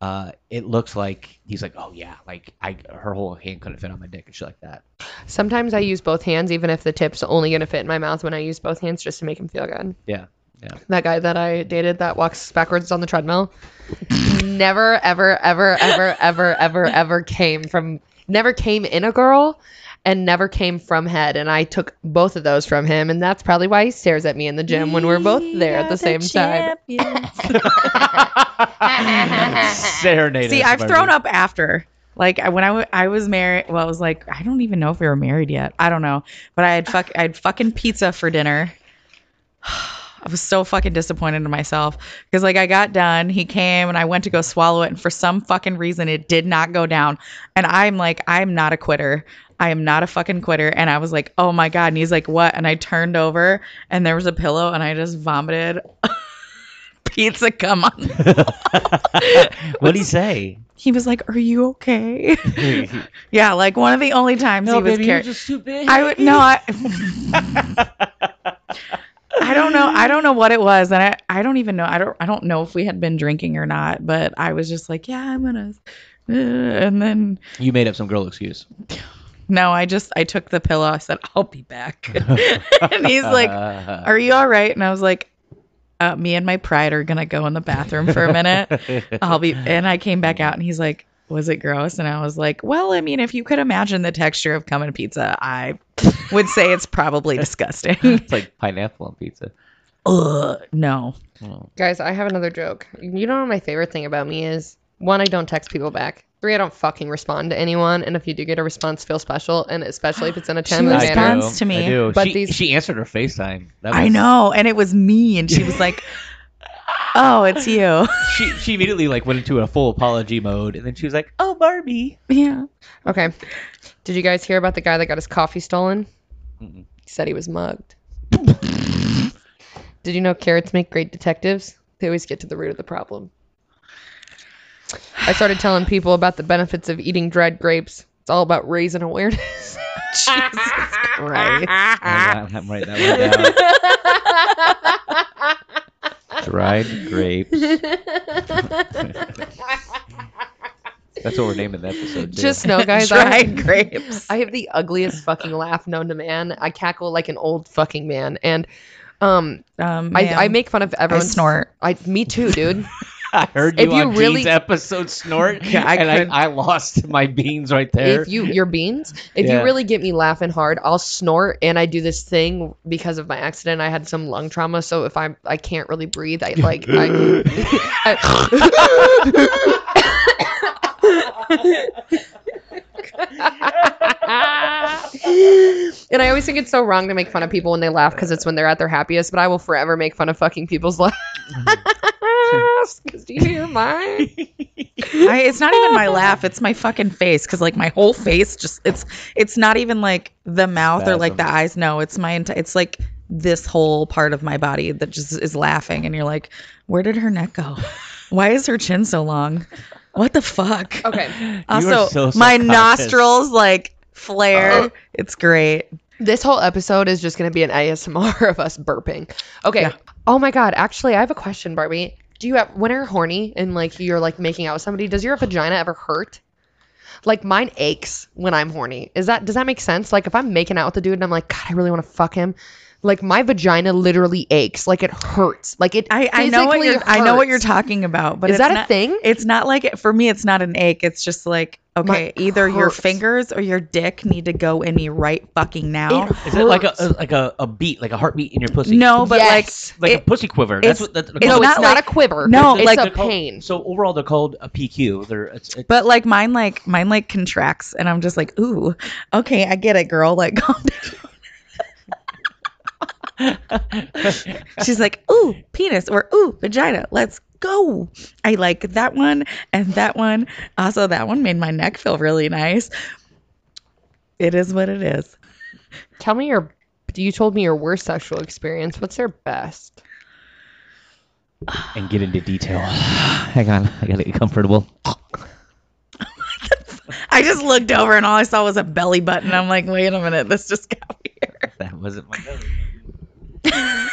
uh, it looks like he's like, oh yeah, like I her whole hand couldn't fit on my dick and shit like that. sometimes I use both hands, even if the tip's only gonna fit in my mouth when I use both hands, just to make him feel good. Yeah, yeah. That guy that I dated that walks backwards on the treadmill, never, ever, ever, ever, ever, ever, ever came from, never came in a girl, and never came from head. And I took both of those from him, and that's probably why he stares at me in the gym when we're both there at the same time. Serenade. See, I've thrown up after. Like when I, w- I was married, well, I was like, I don't even know if we were married yet. I don't know, but I had fuck, I had fucking pizza for dinner. I was so fucking disappointed in myself because like I got done, he came and I went to go swallow it, and for some fucking reason it did not go down. And I'm like, I'm not a quitter. I am not a fucking quitter. And I was like, oh my god. And he's like, what? And I turned over and there was a pillow, and I just vomited pizza come on. what do he say? He was like, "Are you okay?" yeah, like one of the only times he was carrying. just too big. I would no, I. I don't know. I don't know what it was, and I, I don't even know. I don't I don't know if we had been drinking or not. But I was just like, yeah, I'm gonna. uh," and then You made up some girl excuse. no, I just I took the pillow. I said, I'll be back. and he's like, Are you all right? And I was like, uh, Me and my pride are gonna go in the bathroom for a minute. I'll be. And I came back out, and he's like, "Was it gross?" And I was like, "Well, I mean, if you could imagine the texture of cum and pizza, I would say it's probably disgusting." it's like pineapple on pizza. Ugh, no. Oh. Guys, I have another joke. You know what my favorite thing about me is? One, I don't text people back. Three, I don't fucking respond to anyone, and if you do get a response, feel special, and especially if it's in a She timely was manner. fun. I responds to me. I do. But she, these- she answered her FaceTime. That I was- know, and it was me, and she was like, "Oh, it's you." She she immediately like went into a full apology mode, and then she was like, "Oh, Barbie." yeah. Okay. Did you guys hear about the guy that got his coffee stolen? Mm-mm. He said he was mugged. Did you know carrots make great detectives? They always get to the root of the problem. I started telling people about the benefits of eating dried grapes. It's all about raising awareness. Jesus Christ. I'm, I'm writing that one down. Dried grapes. That's what we're naming the episode. Too. Just know, guys, I, Dried grapes. I have the ugliest fucking laugh known to man. I cackle like an old fucking man, and um, Um, I, I make fun of everyone. I snort. I, me too, dude. I heard you if you on really- Gene's episode snort, I and I, I lost my beans right there. if you your beans if Yeah. you really get me laughing hard i'll snort and i do this thing because of my accident i had some lung trauma so if i'm i can't really breathe i like i, I and I always think it's so wrong to make fun of people when they laugh because it's when they're at their happiest. But I will forever make fun of fucking people's mm-hmm. laughs. Because do you hear mine? I, it's not even my laugh; it's my fucking face. Cause like my whole face just it's it's not even like the mouth or like the eyes. No, it's my entire. It's like this whole part of my body that just is laughing, and you're like, where did her neck go? Why is her chin so long? What the fuck? Okay. Also, so my nostrils like flare. Oh. It's great. This whole episode is just going to be an ASMR of us burping. Okay. Yeah. Oh my God. Actually, I have a question, Barbie. Do you have, when you're horny and like you're like making out with somebody, does your vagina ever hurt? Like mine aches when I'm horny. Is that, does that make sense? Like if I'm making out with a dude and I'm like, God, I really want to fuck him. Like my vagina literally aches. Like it hurts. Like it. I, I know what you're I know what you're talking about, but Is it's that a thing? It's not like it for me. It's not an ache. It's just like okay, My- either your fingers or your dick need to go in me right fucking now. It Is it like a, hurts. a like a, a beat, like a heartbeat in your pussy? no, but Yes. like it- a pussy quiver. That's it's- what that's it's no, not it's not like- a quiver. No, it's like- a They're called- pain. So overall, they're called a PQ. They're it's, it's but like mine, like mine, like contracts, and I'm just like, ooh, okay, I get it, girl. Like, calm down. She's like, ooh, penis or ooh, vagina. Let's go. I like that one and that one. Also, that one made my neck feel really nice. It is what it is. Tell me your. You told me your worst sexual experience. What's your best? and get into detail. Hang on, I gotta get comfortable. I just looked over and all I saw was a belly button. I'm like, wait a minute, this just got weird. That wasn't my.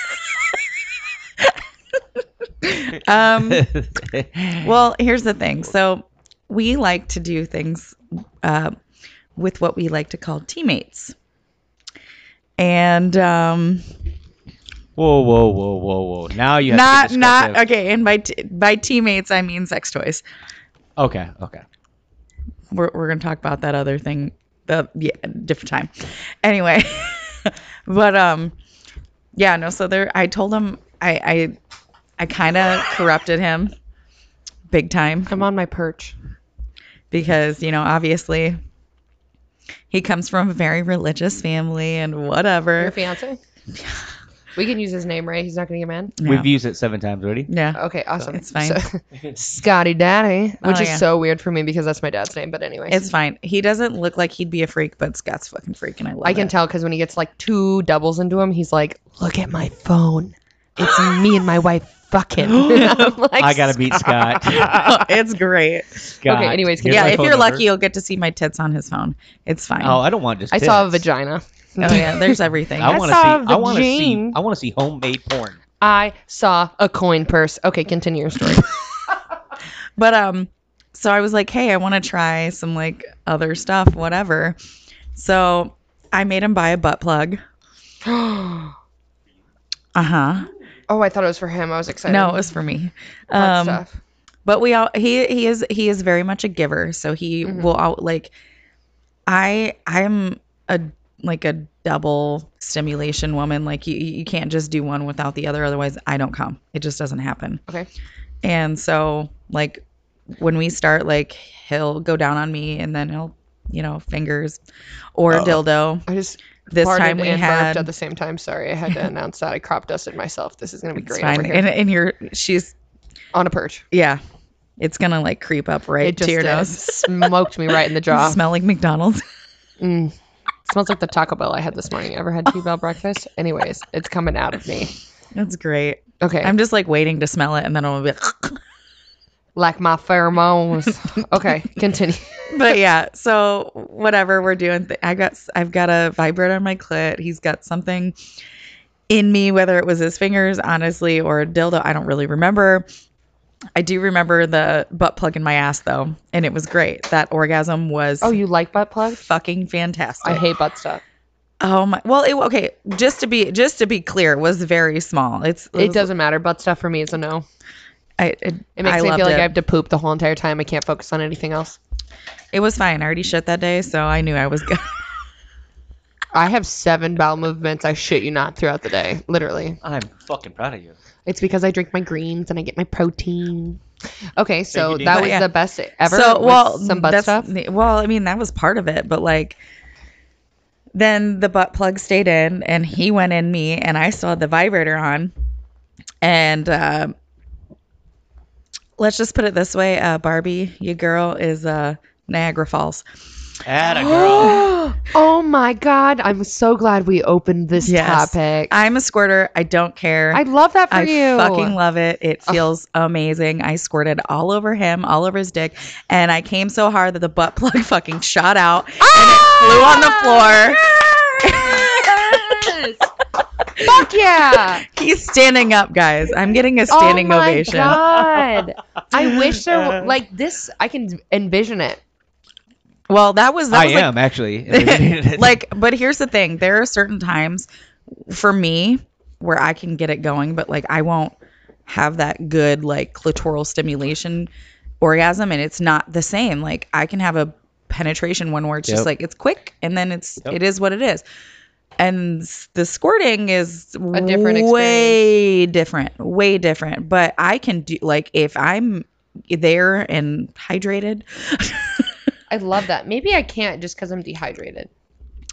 Um, well, here's the thing. So we like to do things uh, with what we like to call teammates. And um, whoa, whoa, whoa, whoa, whoa! Now you have not to not okay. And by t- by teammates, I mean sex toys. okay, okay. We're we're gonna talk about that other thing, the yeah, different time. Anyway, but um, yeah, no. So there, I told him I I I kind of corrupted him, big time. I'm on my perch. because you know obviously he comes from a very religious family and whatever. Your fiance? We can use his name, right? He's not gonna get mad. yeah. We've used it seven times already. yeah Okay, awesome. It's fine. So, Scotty Daddy, which Oh, is yeah. so weird for me because that's my dad's name. But anyway, it's fine he doesn't look like he'd be a freak but scott's fucking freak and i love it. I can it. tell because when he gets like two doubles into him, he's like, "Look at my phone. It's me and my wife fucking." I'm like, I gotta beat Scott. it's great Scott. Okay, anyways, yeah if you're number. lucky you'll get to see my tits on his phone it's fine Oh, I don't want just. I saw a vagina. Oh yeah there's everything I I want to saw see. I want to see. I want to see homemade porn. I saw a coin purse. Okay, continue your story. but um so i was like hey i want to try some like other stuff whatever so i made him buy a butt plug oh, uh-huh Oh, I thought it was for him. I was excited. no it was for me um stuff. but we all he he is he is very much a giver so he Mhm. will out like i i'm a like a double stimulation woman like you you can't just do one without the other otherwise i don't come it just doesn't happen Okay. and so like when we start, like he'll go down on me and then he'll, you know, fingers or Oh. dildo. I just This time we had at the same time. Sorry, I had to announce that I crop dusted myself. This is gonna be it's great fine. And and you're she's on a perch. yeah. It's gonna like creep up right to your did. nose. smoked me right in the jaw. Smell like McDonald's. Mm. Smells like the Taco Bell I had this morning. Ever had T Bell breakfast? Anyways, it's coming out of me. That's great. Okay, I'm just like waiting to smell it and then I'm gonna be like my pheromones. okay, continue. but yeah, so whatever we're doing, th- I got I've got a vibrator on my clit. He's got something in me, whether it was his fingers, honestly, or a dildo. I don't really remember. I do remember the butt plug in my ass though, and it was great. That orgasm was Oh, you like butt plugs? fucking fantastic. I hate butt stuff. Oh my. Well, it, okay. Just to be just to be clear, it was very small. It's It doesn't matter. Butt stuff for me is a no. I, it, It makes I me feel like it. I have to poop the whole entire time. I can't focus on anything else. It was fine. I already shit that day, so I knew I was good. I have seven bowel movements. I shit you not throughout the day, literally. I'm fucking proud of you. It's because I drink my greens and I get my protein. Okay, so you, that was yeah. the best ever. So with well, some butt stuff. Well, I mean that was part of it, but like then the butt plug stayed in, and he went in me, and I still had the vibrator on, and uh, let's just put it this way: uh, Barbie, your girl is uh, Niagara Falls. Atta girl. oh my god! I'm so glad we opened this Yes. topic. I'm a squirter. I don't care. I love that for I you. I fucking love it. It feels amazing. I squirted all over him, all over his dick, and I came so hard that the butt plug fucking shot out and it ah! flew on the floor. Yes! Fuck yeah! He's standing up, guys. I'm getting a standing oh my ovation. God. I wish there were like this. I can envision it. Well, that was that I was am actually. like, like, but here's the thing: there are certain times for me where I can get it going, but like I won't have that good like clitoral stimulation orgasm, and it's not the same. Like I can have a penetration one where it's just like it's quick, and then it's Yep. it is what it is. And the squirting is A different way different, way different. But I can do like if I'm there and hydrated. I love that. Maybe I can't just because I'm dehydrated.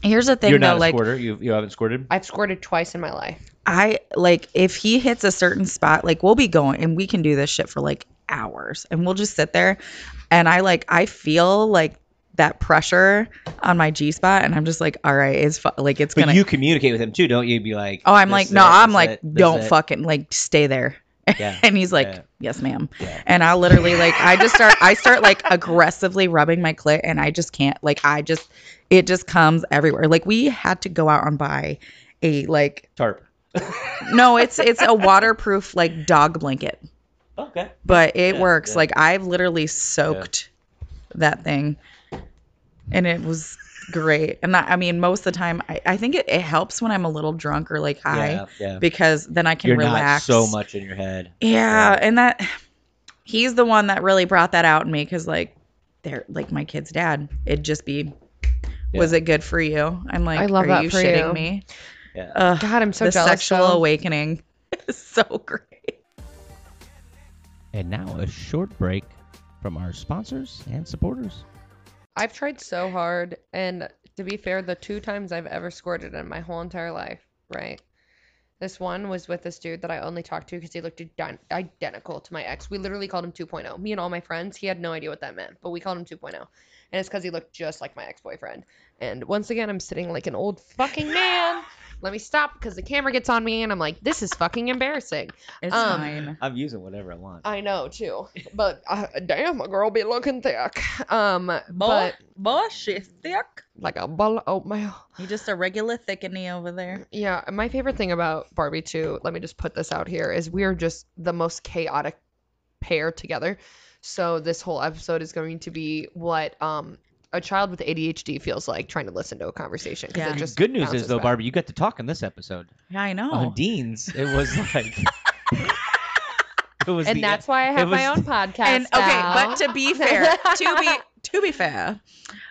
Here's the thing You're though, not a like squirter. You you haven't squirted. I've squirted twice in my life. I like if he hits a certain spot, like we'll be going and we can do this shit for like hours and we'll just sit there and I like I feel like that pressure on my G spot and I'm just like, all right, it's fu- like it's But gonna you communicate with him too, don't you? Be like, Oh, I'm like, is no, I'm like, it, don't fucking like stay there. Yeah. and he's like, Yeah. yes, ma'am. Yeah. And I'll literally like I just start I start like aggressively rubbing my clit and I just can't like I just it just comes everywhere. Like we had to go out and buy a like Tarp. no, it's it's a waterproof like dog blanket. Okay. But it Yeah, works. Like I've literally soaked that thing and it was great. And I, I mean most of the time I, I think it, it helps when I'm a little drunk or like high Yeah. Yeah. because then I can You're relax. not so much in your head. Yeah, Yeah. and that he's the one that really brought that out in me because like they're like my kid's dad. It'd just be, was it good for you? I'm like, I love are you shitting you. me? Yeah. Ugh, God, I'm so the jealous. sexual though. awakening is so great. And now a short break from our sponsors and supporters. I've tried so hard, and to be fair, the two times I've ever squirted it in my whole entire life, right? This one was with this dude that I only talked to because he looked ident- identical to my ex. We literally called him 2.0. Me and all my friends, he had no idea what that meant, but we called him 2.0. And it's because he looked just like my ex boyfriend. And once again, I'm sitting like an old fucking man. Let me stop because the camera gets on me, and I'm like, this is fucking embarrassing. It's Um, fine. I'm using whatever I want. I know too, but uh, damn, a girl be looking thick. Um, but boy, she's thick. like a ball of oatmeal. You just a regular thickening over there. Yeah, my favorite thing about Barbie too, let me just put this out here, is we're just the most chaotic pair together. So this whole episode is going to be what um a child with ADHD feels like trying to listen to a conversation. Yeah. it just Good news is though, back. Barbie, you got to talk in this episode. Yeah, I know. On Dean's, it was like. it was And the- that's why I have my was- own podcast. and okay, now. but to be fair, to be to be fair,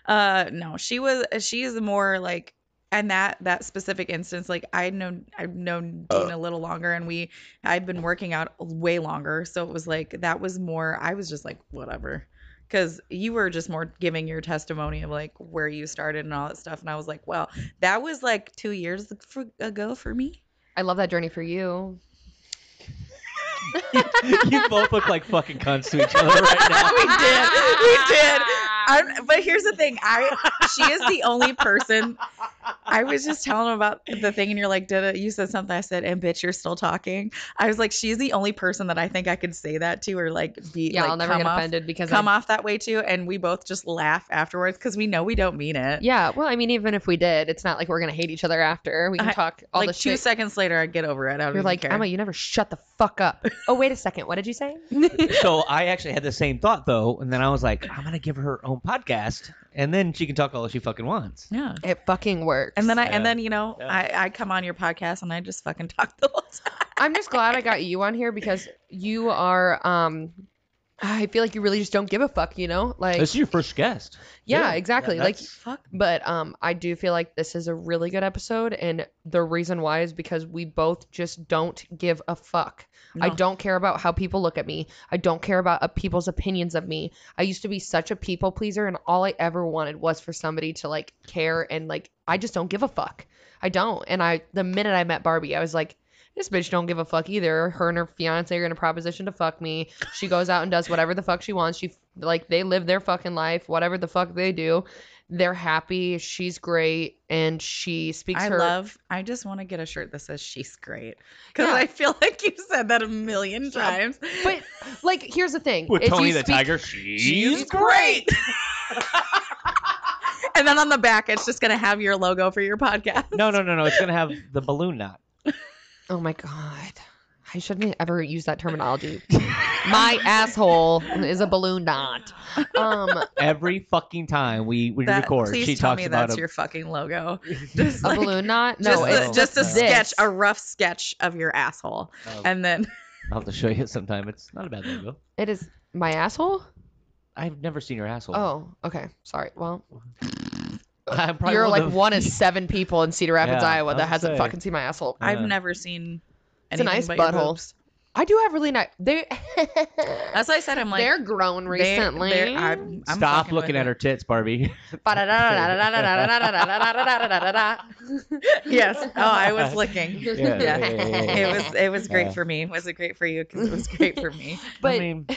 uh, no, she was she's more like and that that specific instance, like I know I've known Dean a little longer, and we I've been working out way longer, so it was like that was more. I was just like whatever, because you were just more giving your testimony of like where you started and all that stuff, and I was like, well, that was like two years for, ago for me. I love that journey for you. you both look like fucking cunts to each other right now. we did. We did. I'm, but here's the thing. I she is the only person. I was just telling him about the thing, and you're like, "Did it?" You said something. I said, "And bitch, you're still talking." I was like, "She's the only person that I think I could say that to, or like be Yeah, like, I'll never come get off, offended because come I, off that way too." And we both just laugh afterwards because we know we don't mean it. Yeah, well, I mean, even if we did, it's not like we're gonna hate each other after. We can I- talk all like the two shit. seconds later, I'd get over it. I don't You're like care. Emma, you never shut the fuck up. oh, wait a second. What did you say? so I actually had the same thought though, and then I was like, I'm gonna give her her own podcast, and then she can talk all she fucking wants. yeah. it fucking works. And then I Yeah. and then you know Yeah. I I come on your podcast and I just fucking talk the whole time. I'm just glad I got you on here because you are. um I feel like you really just don't give a fuck. You know, like This is your first guest. yeah, exactly. like that's- Fuck. But um, I do feel like this is a really good episode, and the reason why is because we both just don't give a fuck. I No. don't care about how people look at me. I don't care about uh, people's opinions of me. I used to be such a people pleaser, and all I ever wanted was for somebody to like care, and like I just don't give a fuck. I don't. And I, the minute I met Barbie, I was like. This bitch don't give a fuck either. Her and her fiance are in a proposition to fuck me. She goes out and does whatever the fuck she wants. She like they live their fucking life, whatever the fuck they do they're happy. She's great, and she speaks I her. love. I just want to get a shirt that says "She's great" because Yeah. I feel like you've said that a million times. but like, here's the thing: With if Tony you the speak- Tiger, she's great. and then on the back, it's just gonna have your logo for your podcast. No, no, no, no. It's gonna have the balloon knot. Oh my god, I shouldn't ever use that terminology. my asshole is a balloon knot. Um, Every fucking time we, we That, record, please she tell talks me about that's a, your fucking logo. Just a like, balloon knot? just No, a, just a this. sketch, a rough sketch of your asshole, Oh. and then I'll have to show you it sometime. It's not a bad logo. It is my asshole. I've never seen your asshole. Oh, okay. Sorry. Well, I'm probably you're one like of- one of seven people in Cedar Rapids, Yeah, Iowa, was that gonna hasn't say. fucking seen my asshole. I've Yeah. never seen. It's a anything nice but your butthole. boobs. I do have really nice. They. That's why I said I'm like they're grown they- recently. they're- I'm, I'm Stop fucking looking with at it. her tits, Barbie. Yes. Oh, I was licking. Yeah, Yeah. yeah, yeah, yeah, yeah. It was it was great Yeah. for me. Was it great for you? Because it was great for me. but I mean,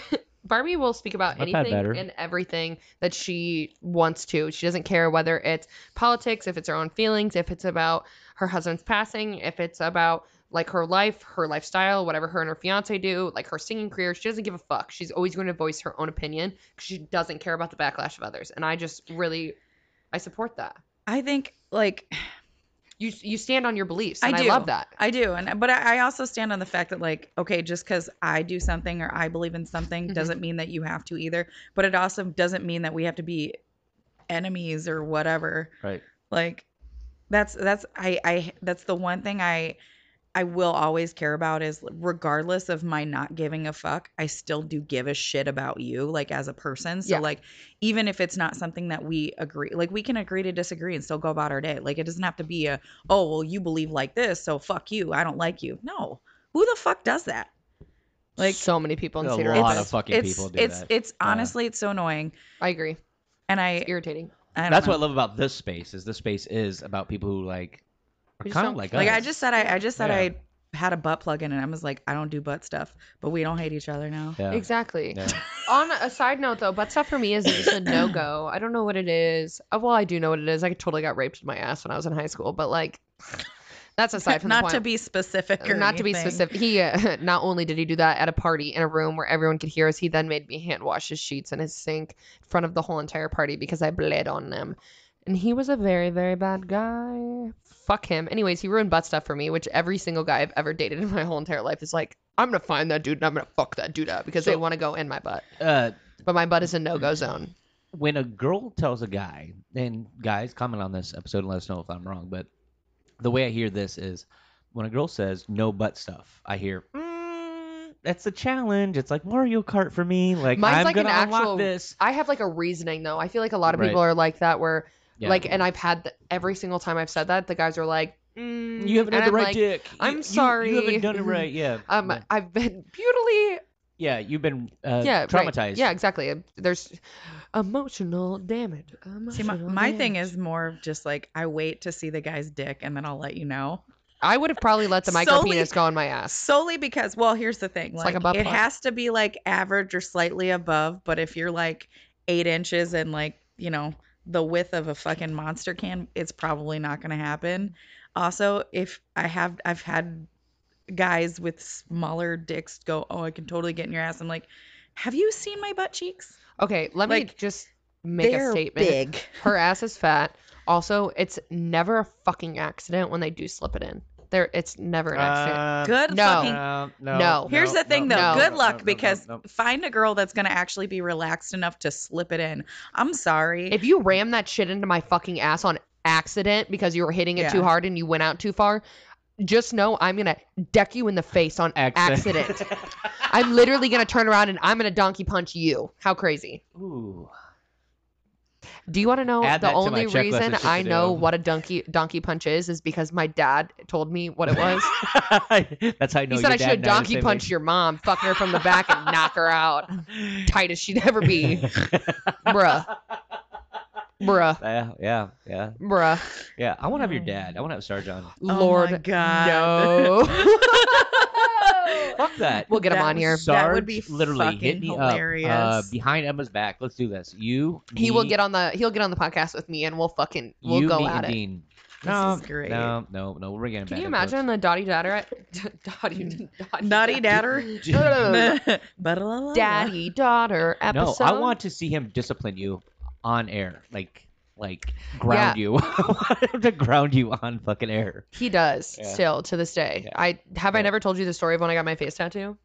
Barbie will speak about I've anything and everything that she wants to. She doesn't care whether it's politics, if it's her own feelings, if it's about her husband's passing, if it's about like her life, her lifestyle, whatever her and her fiance do, like her singing career. She doesn't give a fuck. She's always going to voice her own opinion because she doesn't care about the backlash of others. And I just really, I support that. I think like You you stand on your beliefs, I and I, do. love that. I do, and but I, I also stand on the fact that like okay, just because I do something or I believe in something Mhm. doesn't mean that you have to either. But it also doesn't mean that we have to be enemies or whatever. right. Like that's that's I I that's the one thing I I will always care about is regardless of my not giving a fuck, I still do give a shit about you like as a person. So Yeah. like even if it's not something that we agree like we can agree to disagree and still go about our day. Like it doesn't have to be a oh well you believe like this, so fuck you. I don't like you. No. Who the fuck does that? Like so many people in A Cedar lot of fucking it's people do it's that. it's honestly it's so annoying. I agree. And I, It's irritating. I don't That's know. what I love about this space. Is this space is about people who like are We kind of like Like us. I just said, I, I just said Yeah. I had a butt plug in, and I was like, I don't do butt stuff, but we don't hate each other now. yeah. Exactly. Yeah. On a side note, though, butt stuff for me is just a no go. I don't know what it is. Uh, Well, I do know what it is. I totally got raped in my ass when I was in high school, but like, that's aside from the Not point. to be specific, or not to be anything. specific. He uh, not only did he do that at a party in a room where everyone could hear us, he then made me hand wash his sheets in his sink in front of the whole entire party because I bled on them. And he was a very, very bad guy. Fuck him. Anyways, he ruined butt stuff for me, which every single guy I've ever dated in my whole entire life is like, I'm gonna find that dude and I'm gonna fuck that dude up because they want to go in my butt. Uh, But my butt is a no go zone. when a girl tells a guy, and guys comment on this episode and let us know if I'm wrong, but the way I hear this is when a girl says no butt stuff, I hear, mm, that's a challenge. It's like Mario Kart for me. Like Mine's I'm like an gonna unlock actual. this. I have like a reasoning though. I feel like a lot of Right. people are like that where Yeah. Like, and I've had th- every single time I've said that, the guys are like, mm, you haven't and had the I'm right like, dick. I'm You- you- sorry. You, haven't done it right. Yeah. Um, yeah. I've been brutally Yeah, You've been uh, yeah right. traumatized. Yeah, exactly. There's emotional damage. See, my, Emotional my thing is more of just like I wait to see the guy's dick and then I'll let you know. I would have probably let the micro Solely- penis go in my ass. Solely because, well, here's the thing. like Like, it plug. has to be like average or slightly above. But if you're like eight inches and like, you know, the width of a fucking monster can, it's probably not going to happen. Also, if I have, I've had guys with smaller dicks go, oh, I can totally get in your ass. I'm like, have you seen my butt cheeks? Okay, let me just make a They're statement. big. Her ass is fat. Also, it's never a fucking accident when they do slip it in. There, it's never an accident. Uh, Good No. fucking no, no, No. Here's the thing, though. no, Good no, luck no, because no, no. find a girl that's gonna actually be relaxed enough to slip it in. I'm sorry. if you ram that shit into my fucking ass on accident because you were hitting it Yeah. too hard and you went out too far, just know I'm gonna deck you in the face on Accident. accident. I'm literally gonna turn around and I'm gonna donkey punch you. How crazy? Ooh. Do you want to know Add the only reason I know do. what a donkey donkey punch is is because my dad told me what it was. That's how I know. he said your I dad should and I are donkey same punch age. your mom, fucking her from the back and knock her out, tight as she'd ever be, bruh, bruh, Yeah, yeah, yeah, bruh. yeah. I want to have your dad. I want to have Sarge on. Oh Lord, my God. no. Fuck that. we'll get him on here. was- That would be Sarge literally hit fucking me hilarious. up uh, behind Emma's back. Let's do this. You, He will get on the he'll get on the podcast with me and we'll fucking we'll you, go me, at and it. Dean. This no, is great. No, no, no. We're getting back. Can back you and imagine a Dottie Dadder Dottie Dottie Naughty dadder. Daddy Daddy daughter forth. No, episode. I want to see him discipline you on air, like, like ground you. I want him to ground you on fucking air. He does Yeah. still to this day. Yeah. I have I never told you the story of when I got my face tattoo.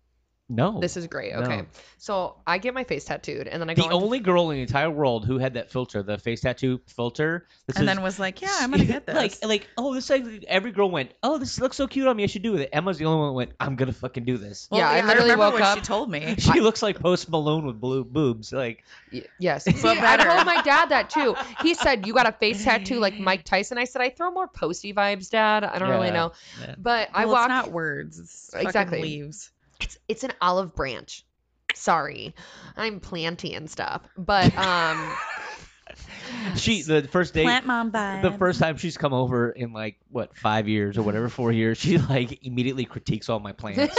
No, This is great. No. Okay, so I get my face tattooed and then I go. the into- only girl in the entire world who had that filter, the face tattoo filter. This And is- then was like, yeah, I'm gonna get this. like, like, oh, this like, every girl went, oh, this looks so cute on me. I should do it. Emma's the only one who went, I'm gonna fucking do this. Well, Yeah, I literally remember woke up- She told me. She looks like Post Malone with blue boobs. Like, Y- Yes. See, I told my dad that too. He said, "You got a face tattoo like Mike Tyson." I said, "I throw more posty vibes, Dad. I don't really know." Yeah. But I well, walk. it's not words. It's Exactly. leaves. It's, it's an olive branch. Sorry, I'm planty and stuff. But um, she the first day Plant mom vibe. The first time she's come over in like what five years or whatever, four years, she like immediately critiques all my plants.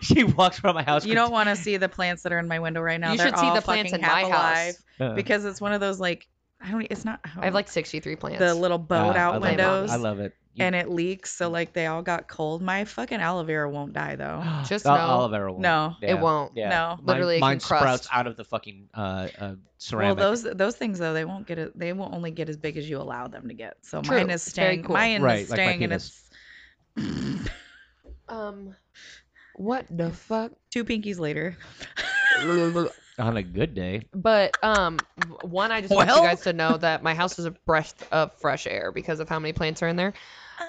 she walks around my house. You don't want to see the plants that are in my window right now. You They're should see the plants in my house. alive Uh, because it's one of those like I don't. It's not. I have like 63 plants. the little boat uh, I out love it. windows. I love it. You- and it leaks, so like they all got cold. My fucking aloe vera won't die though. Just Ol- know- Olive vera won't. No. It won't. Yeah. No. Mine- Literally, it mine can crust. sprouts out of the fucking uh, uh, ceramic. Well, those those things though they won't get it. They will only get as big as you allow them to get. So True. mine is staying. cool. Mine Right, is like staying, and it's um, what the fuck? two pinkies later. on a good day. But um, one, I just want you guys to know that my house is a breath of fresh air because of how many plants are in there.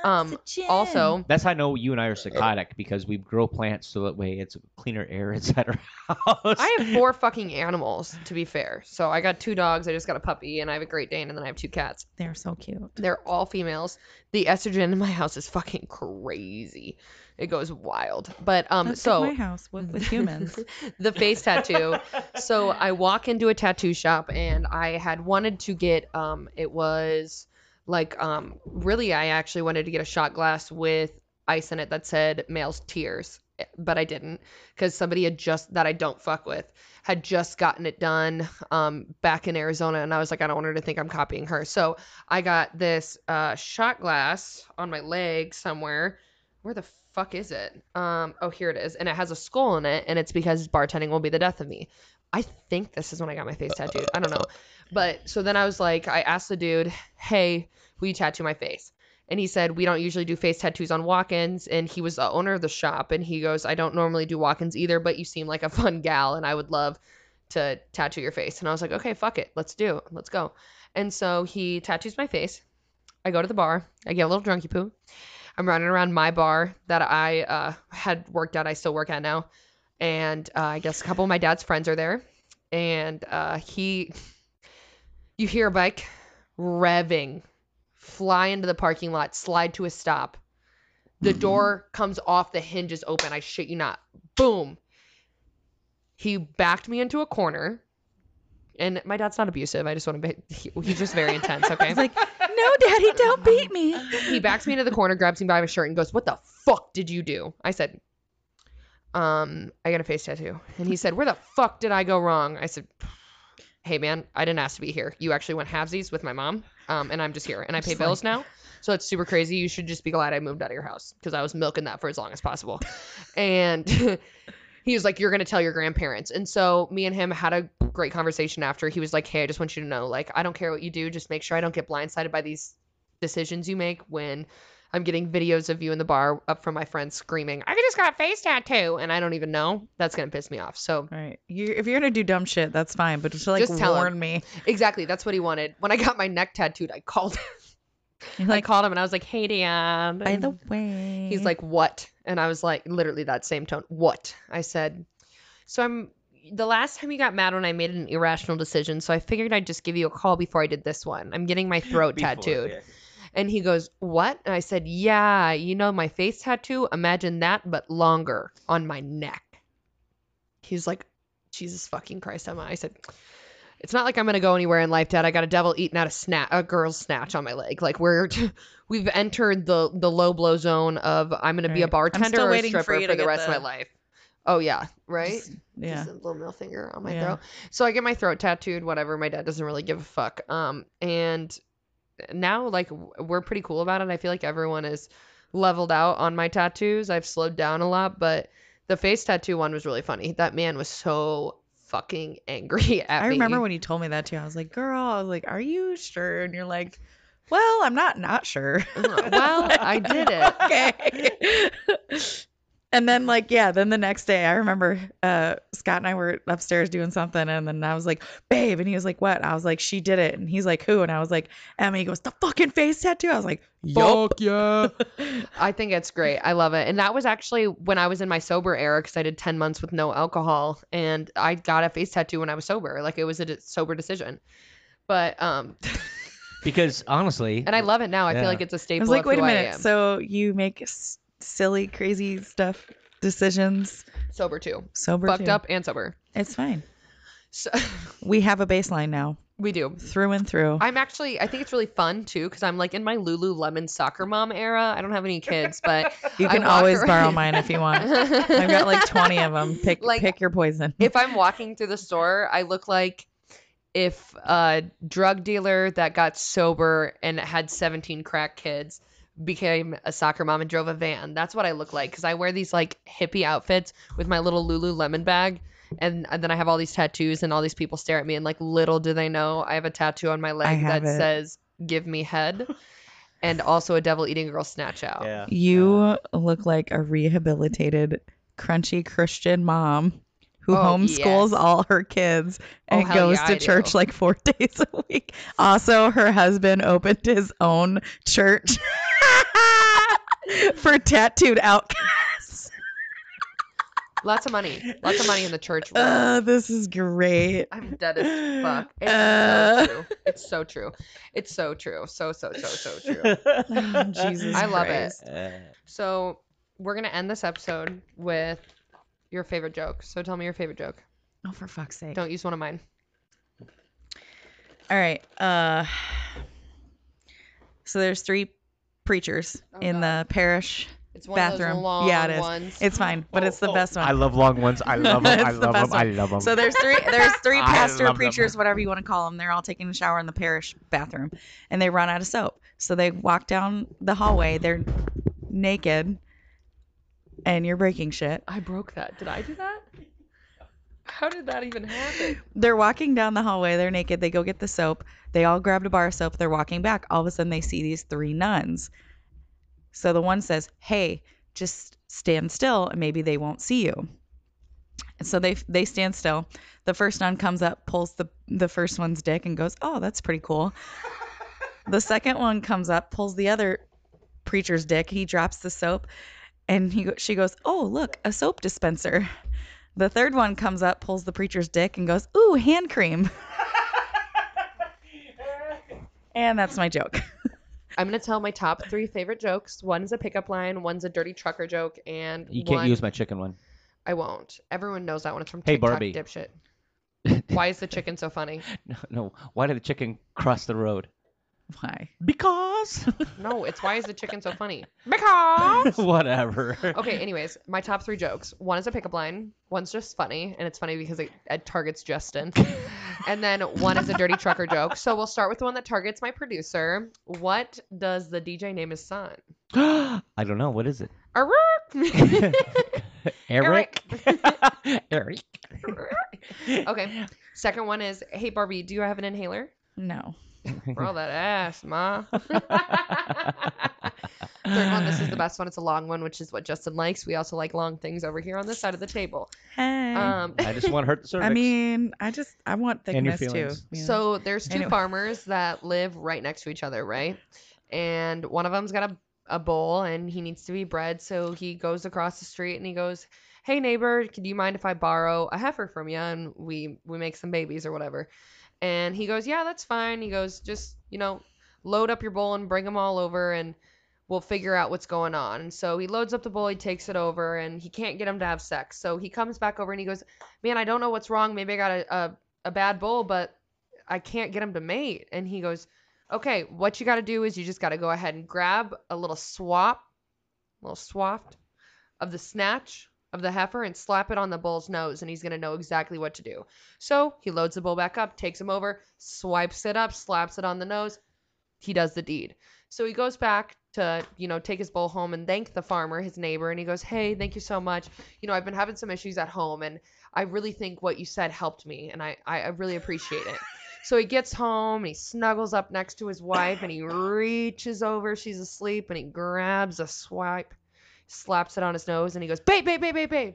Um, also, That's how I know you and I are psychotic because we grow plants so that way it's cleaner air inside our house. I have four fucking animals. To be fair, so I got two dogs. I just got a puppy, and I have a Great Dane, and then I have two cats. They're so cute. They're all females. The estrogen in my house is fucking crazy. It goes wild. But um, That's so like my house with, with humans. the face tattoo. so I walk into a tattoo shop and I had wanted to get um it was like um really I actually wanted to get a shot glass with ice in it that said male's tears but I didn't cuz somebody had just that I don't fuck with had just gotten it done um back in Arizona and I was like I don't want her to think I'm copying her. So I got this uh shot glass on my leg somewhere. Where the fuck is it? Um, oh, here it is. And it has a skull in it, and it's because bartending will be the death of me. I think this is when I got my face tattooed. I don't know. But so then I was like, I asked the dude, hey, will you tattoo my face? And he said, we don't usually do face tattoos on walk ins. And he was the owner of the shop. And he goes, I don't normally do walk ins either, but you seem like a fun gal, and I would love to tattoo your face. And I was like, okay, fuck it. Let's do it. Let's go. And so he tattoos my face. I go to the bar. I get a little drunky poo. I'm running around my bar that I uh, had worked at. I still work at now, and uh, I guess a couple of my dad's friends are there. And uh, he, you hear a bike revving, fly into the parking lot, slide to a stop. The door comes off, the hinges open. I shit you not. Boom. He backed me into a corner. And my dad's not abusive. I just want to be, he, he's just very intense, okay? He's like, no, daddy, don't beat me. he backs me into the corner, grabs me by my shirt, and goes, "What the fuck did you do?" I said, "Um, I got a face tattoo." And he said, "Where the fuck did I go wrong?" I said, "Hey man, I didn't ask to be here. You actually went halvesies with my mom, um, and I'm just here, and I pay bills now." So it's super crazy. You should just be glad I moved out of your house because I was milking that for as long as possible. and he was like, You're going to tell your grandparents. And so me and him had a great conversation after. He was like, Hey, I just want you to know, like, I don't care what you do. Just make sure I don't get blindsided by these decisions you make when I'm getting videos of you in the bar up from my friends screaming, I just got a face tattoo. And I don't even know. That's going to piss me off. So Right. You, if you're gonna do dumb shit, that's fine. But just to, like Just tell him. warn me. exactly. That's what he wanted. When I got my neck tattooed, I called him. You're I called him and I was like, Hey, Dan. by the way, He's like, "What?" And I was like, literally that same tone. "What?" I said. So I'm the last time you got mad when I made an irrational decision, so I figured I'd just give you a call before I did this one. I'm getting my throat tattooed. And he goes, "What?" And I said, "Yeah, you know my face tattoo. Imagine that, but longer on my neck." He's like, "Jesus fucking Christ, Emma." I said, "It's not like I'm gonna go anywhere in life, Dad. I got a devil eating out a snatch, a girl's snatch on my leg. Like we're, we've entered the the low blow zone of I'm gonna be a bartender or a waiting for stripper for, the rest of my life." Oh yeah, right. Just- yeah. Just a little middle finger on my Yeah. throat. So I get my throat tattooed, whatever. My dad doesn't really give a fuck. Um, and now like we're pretty cool about it. I feel like everyone is leveled out on my tattoos. I've slowed down a lot, but the face tattoo one was really funny. That man was so fucking angry at me. I me. remember when you told me that too. I was like, girl, I was like, are you sure? And you're like, well, I'm not not sure. Uh, well, I did it. okay. and then like yeah, then the next day I remember uh Scott and I were upstairs doing something and then I was like, babe, and he was like, What? I was like, She did it. And he's like, Who? And I was like, Emma, he goes, The fucking face tattoo. I was like, Yup. yeah. I think it's great. I love it. And that was actually when I was in my sober era because I did 10 months with no alcohol and I got a face tattoo when I was sober. Like it was a de- sober decision. But, um, Because honestly, and I love it now. I Yeah. feel like it's a staple I was like, of wait who a I minute. So you make s- silly, crazy stuff decisions sober too. sober Fucked too. up and sober. It's fine. So We have a baseline now, we do. through and through. I'm actually, I think it's really fun too because I'm like in my Lululemon soccer mom era. I don't have any kids, but you can always around- borrow mine if you want. I've got like 20 of them. Pick Like- pick your poison. if I'm walking through the store, I look like if a drug dealer that got sober and had 17 crack kids became a soccer mom and drove a van. That's what I look like because I wear these like hippie outfits with my little Lululemon bag. And, and then I have all these tattoos, and all these people stare at me, and like little do they know, I have a tattoo on my leg that it. says "Give me head," and also a devil eating girl snatch out. yeah. You look like a rehabilitated, crunchy Christian mom who Oh, homeschools yes. all her kids Oh, and hell goes yeah, to I church do. like four days a week. Also, her husband opened his own church for tattooed outcasts. Lots of money, lots of money in the church. world. Uh, this is great. I'm dead as fuck. It's Uh. so true. It's so true. It's so true. So so so so true. Oh, Jesus I love it. So we're gonna end this episode with your favorite joke. So tell me your favorite joke. Oh, for fuck's sake. Don't use one of mine. All right. Uh, so there's three preachers Oh, in God. the parish It's one bathroom. of those long yeah, it is. ones. It's fine, but it's the best one. I love long ones. I love them. I It's the love best them. I one. love them. So there's three there's three pastor love them. preachers, whatever you want to call them. They're all taking a shower in the parish bathroom, and they run out of soap. So they walk down the hallway. They're naked, and you're breaking shit. I broke that. Did I do that? How did that even happen? They're walking down the hallway. They're naked. They go get the soap. They all grabbed a bar of soap. They're walking back. All of a sudden, they see these three nuns. So the one says, "Hey, just stand still, and maybe they won't see you." And so they they stand still. The first nun comes up, pulls the the first one's dick, and goes, "Oh, that's pretty cool." the second one comes up, pulls the other preacher's dick. He drops the soap, and he she goes, "Oh, look, a soap dispenser." The third one comes up, pulls the preacher's dick, and goes, "Ooh, hand cream." And that's my joke. I'm gonna tell my top three favorite jokes. One's a pickup line, one's a dirty trucker joke, and You can't one- use my chicken one. I won't. Everyone knows that one. It's from Hey, TikTok Barbie. dipshit. Why is the chicken so funny? No, no. Why did the chicken cross the road? Why? Because. No, it's why is the chicken so funny? Because. Whatever. Okay, anyways, my top three jokes. One is a pickup line. One's just funny, and it's funny because it, it targets Justin. and then one is a dirty trucker joke. So we'll start with the one that targets my producer. What does the DJ name his son? I don't know. What is it? Eric. Eric. Eric. okay. Second one is, hey Barbie, do you have an inhaler? No. For all that ass, ma. Third one, this is the best one. It's a long one, which is what Justin likes. We also like long things over here on this side of the table. Hey. Um, I just want to hurt the cervix. I mean, I just I want thickness too. feelings. you know? So there's two Anyway. farmers that live right next to each other, right? And one of them's got a, a bull and he needs to be bred. So he goes across the street and he goes, Hey neighbor, do you mind if I borrow a heifer from you and we we make some babies or whatever? And he goes, Yeah, that's fine. He goes, just you know, load up your bull and bring them all over and we'll figure out what's going on. And so he loads up the bull, he takes it over, and he can't get him to have sex. So he comes back over and he goes, Man, I don't know what's wrong. Maybe I got a, a, a bad bull, but I can't get him to mate. And he goes, Okay, what you got to do is you just got to go ahead and grab a little swap, a little swaft of the snatch of the heifer and slap it on the bull's nose, and he's going to know exactly what to do. So he loads the bull back up, takes him over, swipes it up, slaps it on the nose. He does the deed. So he goes back to, you know, take his bull home and thank the farmer, his neighbor, and he goes, Hey, thank you so much. You know, I've been having some issues at home, and I really think what you said helped me, and I, I, I really appreciate it. So he gets home and he snuggles up next to his wife and he reaches over, she's asleep, and he grabs a swipe, slaps it on his nose, and he goes, Babe, babe, babe, babe, babe.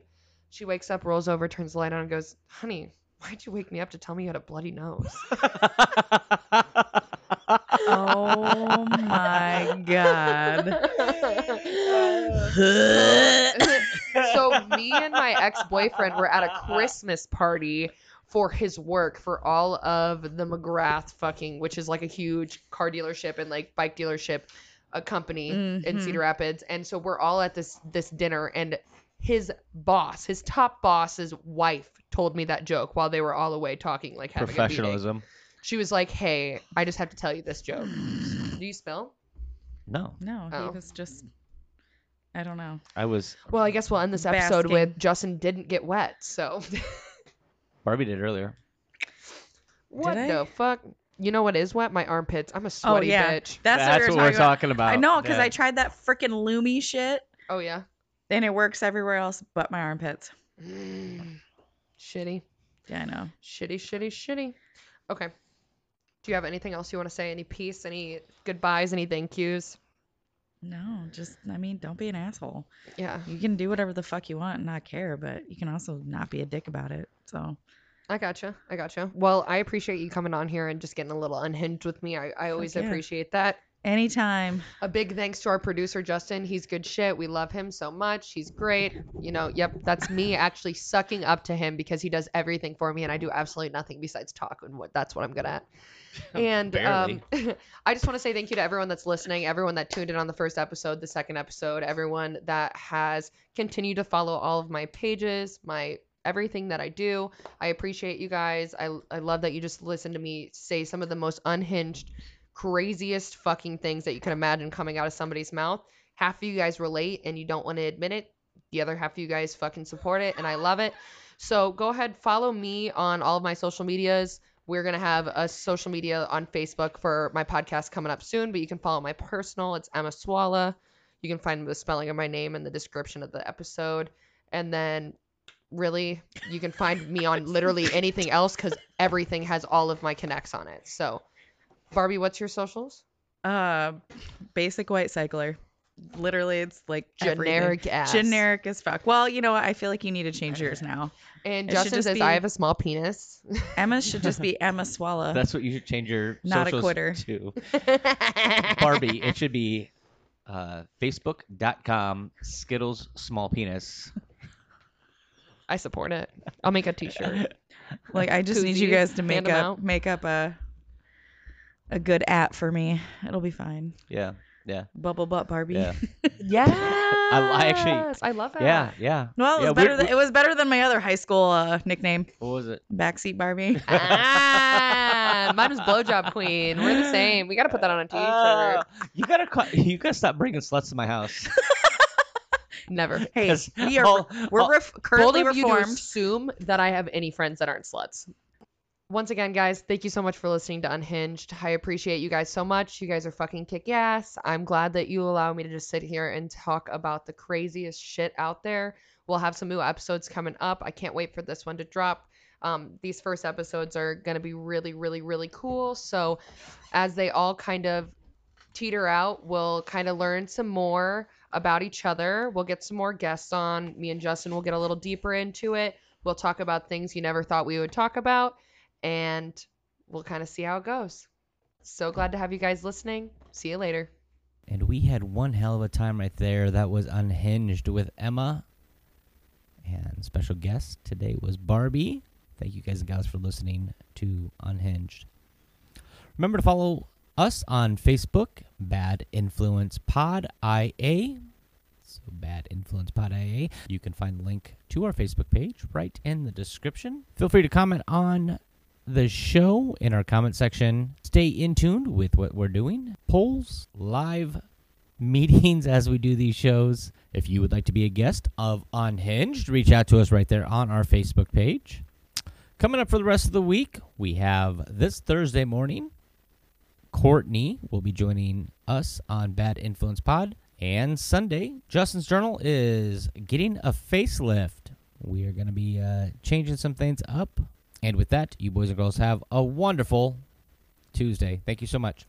She wakes up, rolls over, turns the light on, and goes, Honey, why'd you wake me up to tell me you had a bloody nose? oh my god. so me and my ex-boyfriend were at a Christmas party for his work for all of the McGrath fucking, which is like a huge car dealership and like bike dealership, a company in Mhm. Cedar Rapids. And so we're all at this this dinner and his boss, his top boss's wife told me that joke while they were all away talking like having a meeting. Professionalism. She was like, "Hey, I just have to tell you this joke." Do you spill? No, No, Oh. he was just I don't know. I was. Well, I guess we'll end this episode Basking. with Justin didn't get wet. So Barbie did earlier. what I? the fuck? You know what is wet? My armpits. I'm a Oh sweaty yeah. bitch. That's, That's what, what we're we're talking about. talking about. I know because Yeah. I tried that freaking Lumi shit Oh yeah. and it works everywhere else but my armpits. Mm, shitty, Yeah, I know. shitty, shitty, shitty. Okay. Do you have anything else you want to say? Any peace? Any goodbyes? Any thank yous? No, just I mean, don't be an asshole. Yeah, You can do whatever the fuck you want and not care, but you can also not be a dick about it. So I gotcha. I gotcha. Well, I appreciate you coming on here and just getting a little unhinged with me. I, I always yeah. appreciate that. anytime. A big thanks to our producer Justin. He's good shit. We love him so much. He's great. You know, yep, that's me actually sucking up to him because he does everything for me and I do absolutely nothing besides talk and what that's what I'm good at. And um, I just want to say thank you to everyone that's listening, everyone that tuned in on the first episode, the second episode, everyone that has continued to follow all of my pages, my everything that I do. I appreciate you guys. I I love that you just listen to me say some of the most unhinged craziest fucking things that you can imagine coming out of somebody's mouth. Half of you guys relate and you don't want to admit it. The other half of you guys fucking support it and I love it. So go ahead, follow me on all of my social medias. We're going to have a social media on Facebook for my podcast coming up soon, but you can follow my personal. It's Emma Swalla. You can find the spelling of my name in the description of the episode. And then really, you can find me on literally anything else because everything has all of my connects on it. So, Barbie, what's your socials? Uh basic white cycler. Literally it's like. Generic ass. Generic as fuck. Well, you know what? I feel like you need to change yours now. And It Justin just says, be- I have a small penis. Emma should just be Emma Swallow. That's what you should change your Not a socials quitter. to. Barbie, it should be uh, Facebook.com Skittles small penis. I support it. I'll make a t shirt. like I just need you Koozies, guys to hand make 'em up out. make up a a good at for me. It'll be fine. Yeah. Yeah. Bubble butt Barbie. Yeah. Yes. I actually- I love that. Yeah. Yeah. Well, it was Yeah, better. we- than, we- it was better than my other high school uh, nickname, What was it? backseat Barbie. Ah, mine was blowjob queen. We're the same. We got to put that on a t-shirt. Uh, you gotta cut- you gotta stop bringing sluts to my house. Never. hey, we are all- we're all- ref- currently of you to assume that I have any friends that aren't sluts. Once again, guys, thank you so much for listening to Unhinged. I appreciate you guys so much. You guys are fucking kick ass. I'm glad that you allow me to just sit here and talk about the craziest shit out there. We'll have some new episodes coming up. I can't wait for this one to drop. Um, these first episodes are going to be really, really, really cool. So, as they all kind of teeter out, we'll kind of learn some more about each other. We'll get some more guests on. Me and Justin will get a little deeper into it. We'll talk about things you never thought we would talk about, and we'll kind of see how it goes. So glad to have you guys listening. See you later. And we had one hell of a time right there. That was Unhinged with Emma. And special guest today was Barbie. Thank you guys and gals for listening to Unhinged. Remember to follow us on Facebook, Bad Influence Pod IA. So Bad Influence Pod IA. You can find the link to our Facebook page right in the description. Feel free to comment on the show in our comment section. Stay in tuned with what we're doing. Polls, live meetings as we do these shows. If you would like to be a guest of Unhinged, reach out to us right there on our Facebook page. Coming up for the rest of the week, we have this Thursday morning. Courtney will be joining us on Bad Influence Pod. And Sunday, Justin's Journal is getting a facelift. We are going to be uh, changing some things up. And with that, you boys and girls have a wonderful Tuesday. Thank you so much.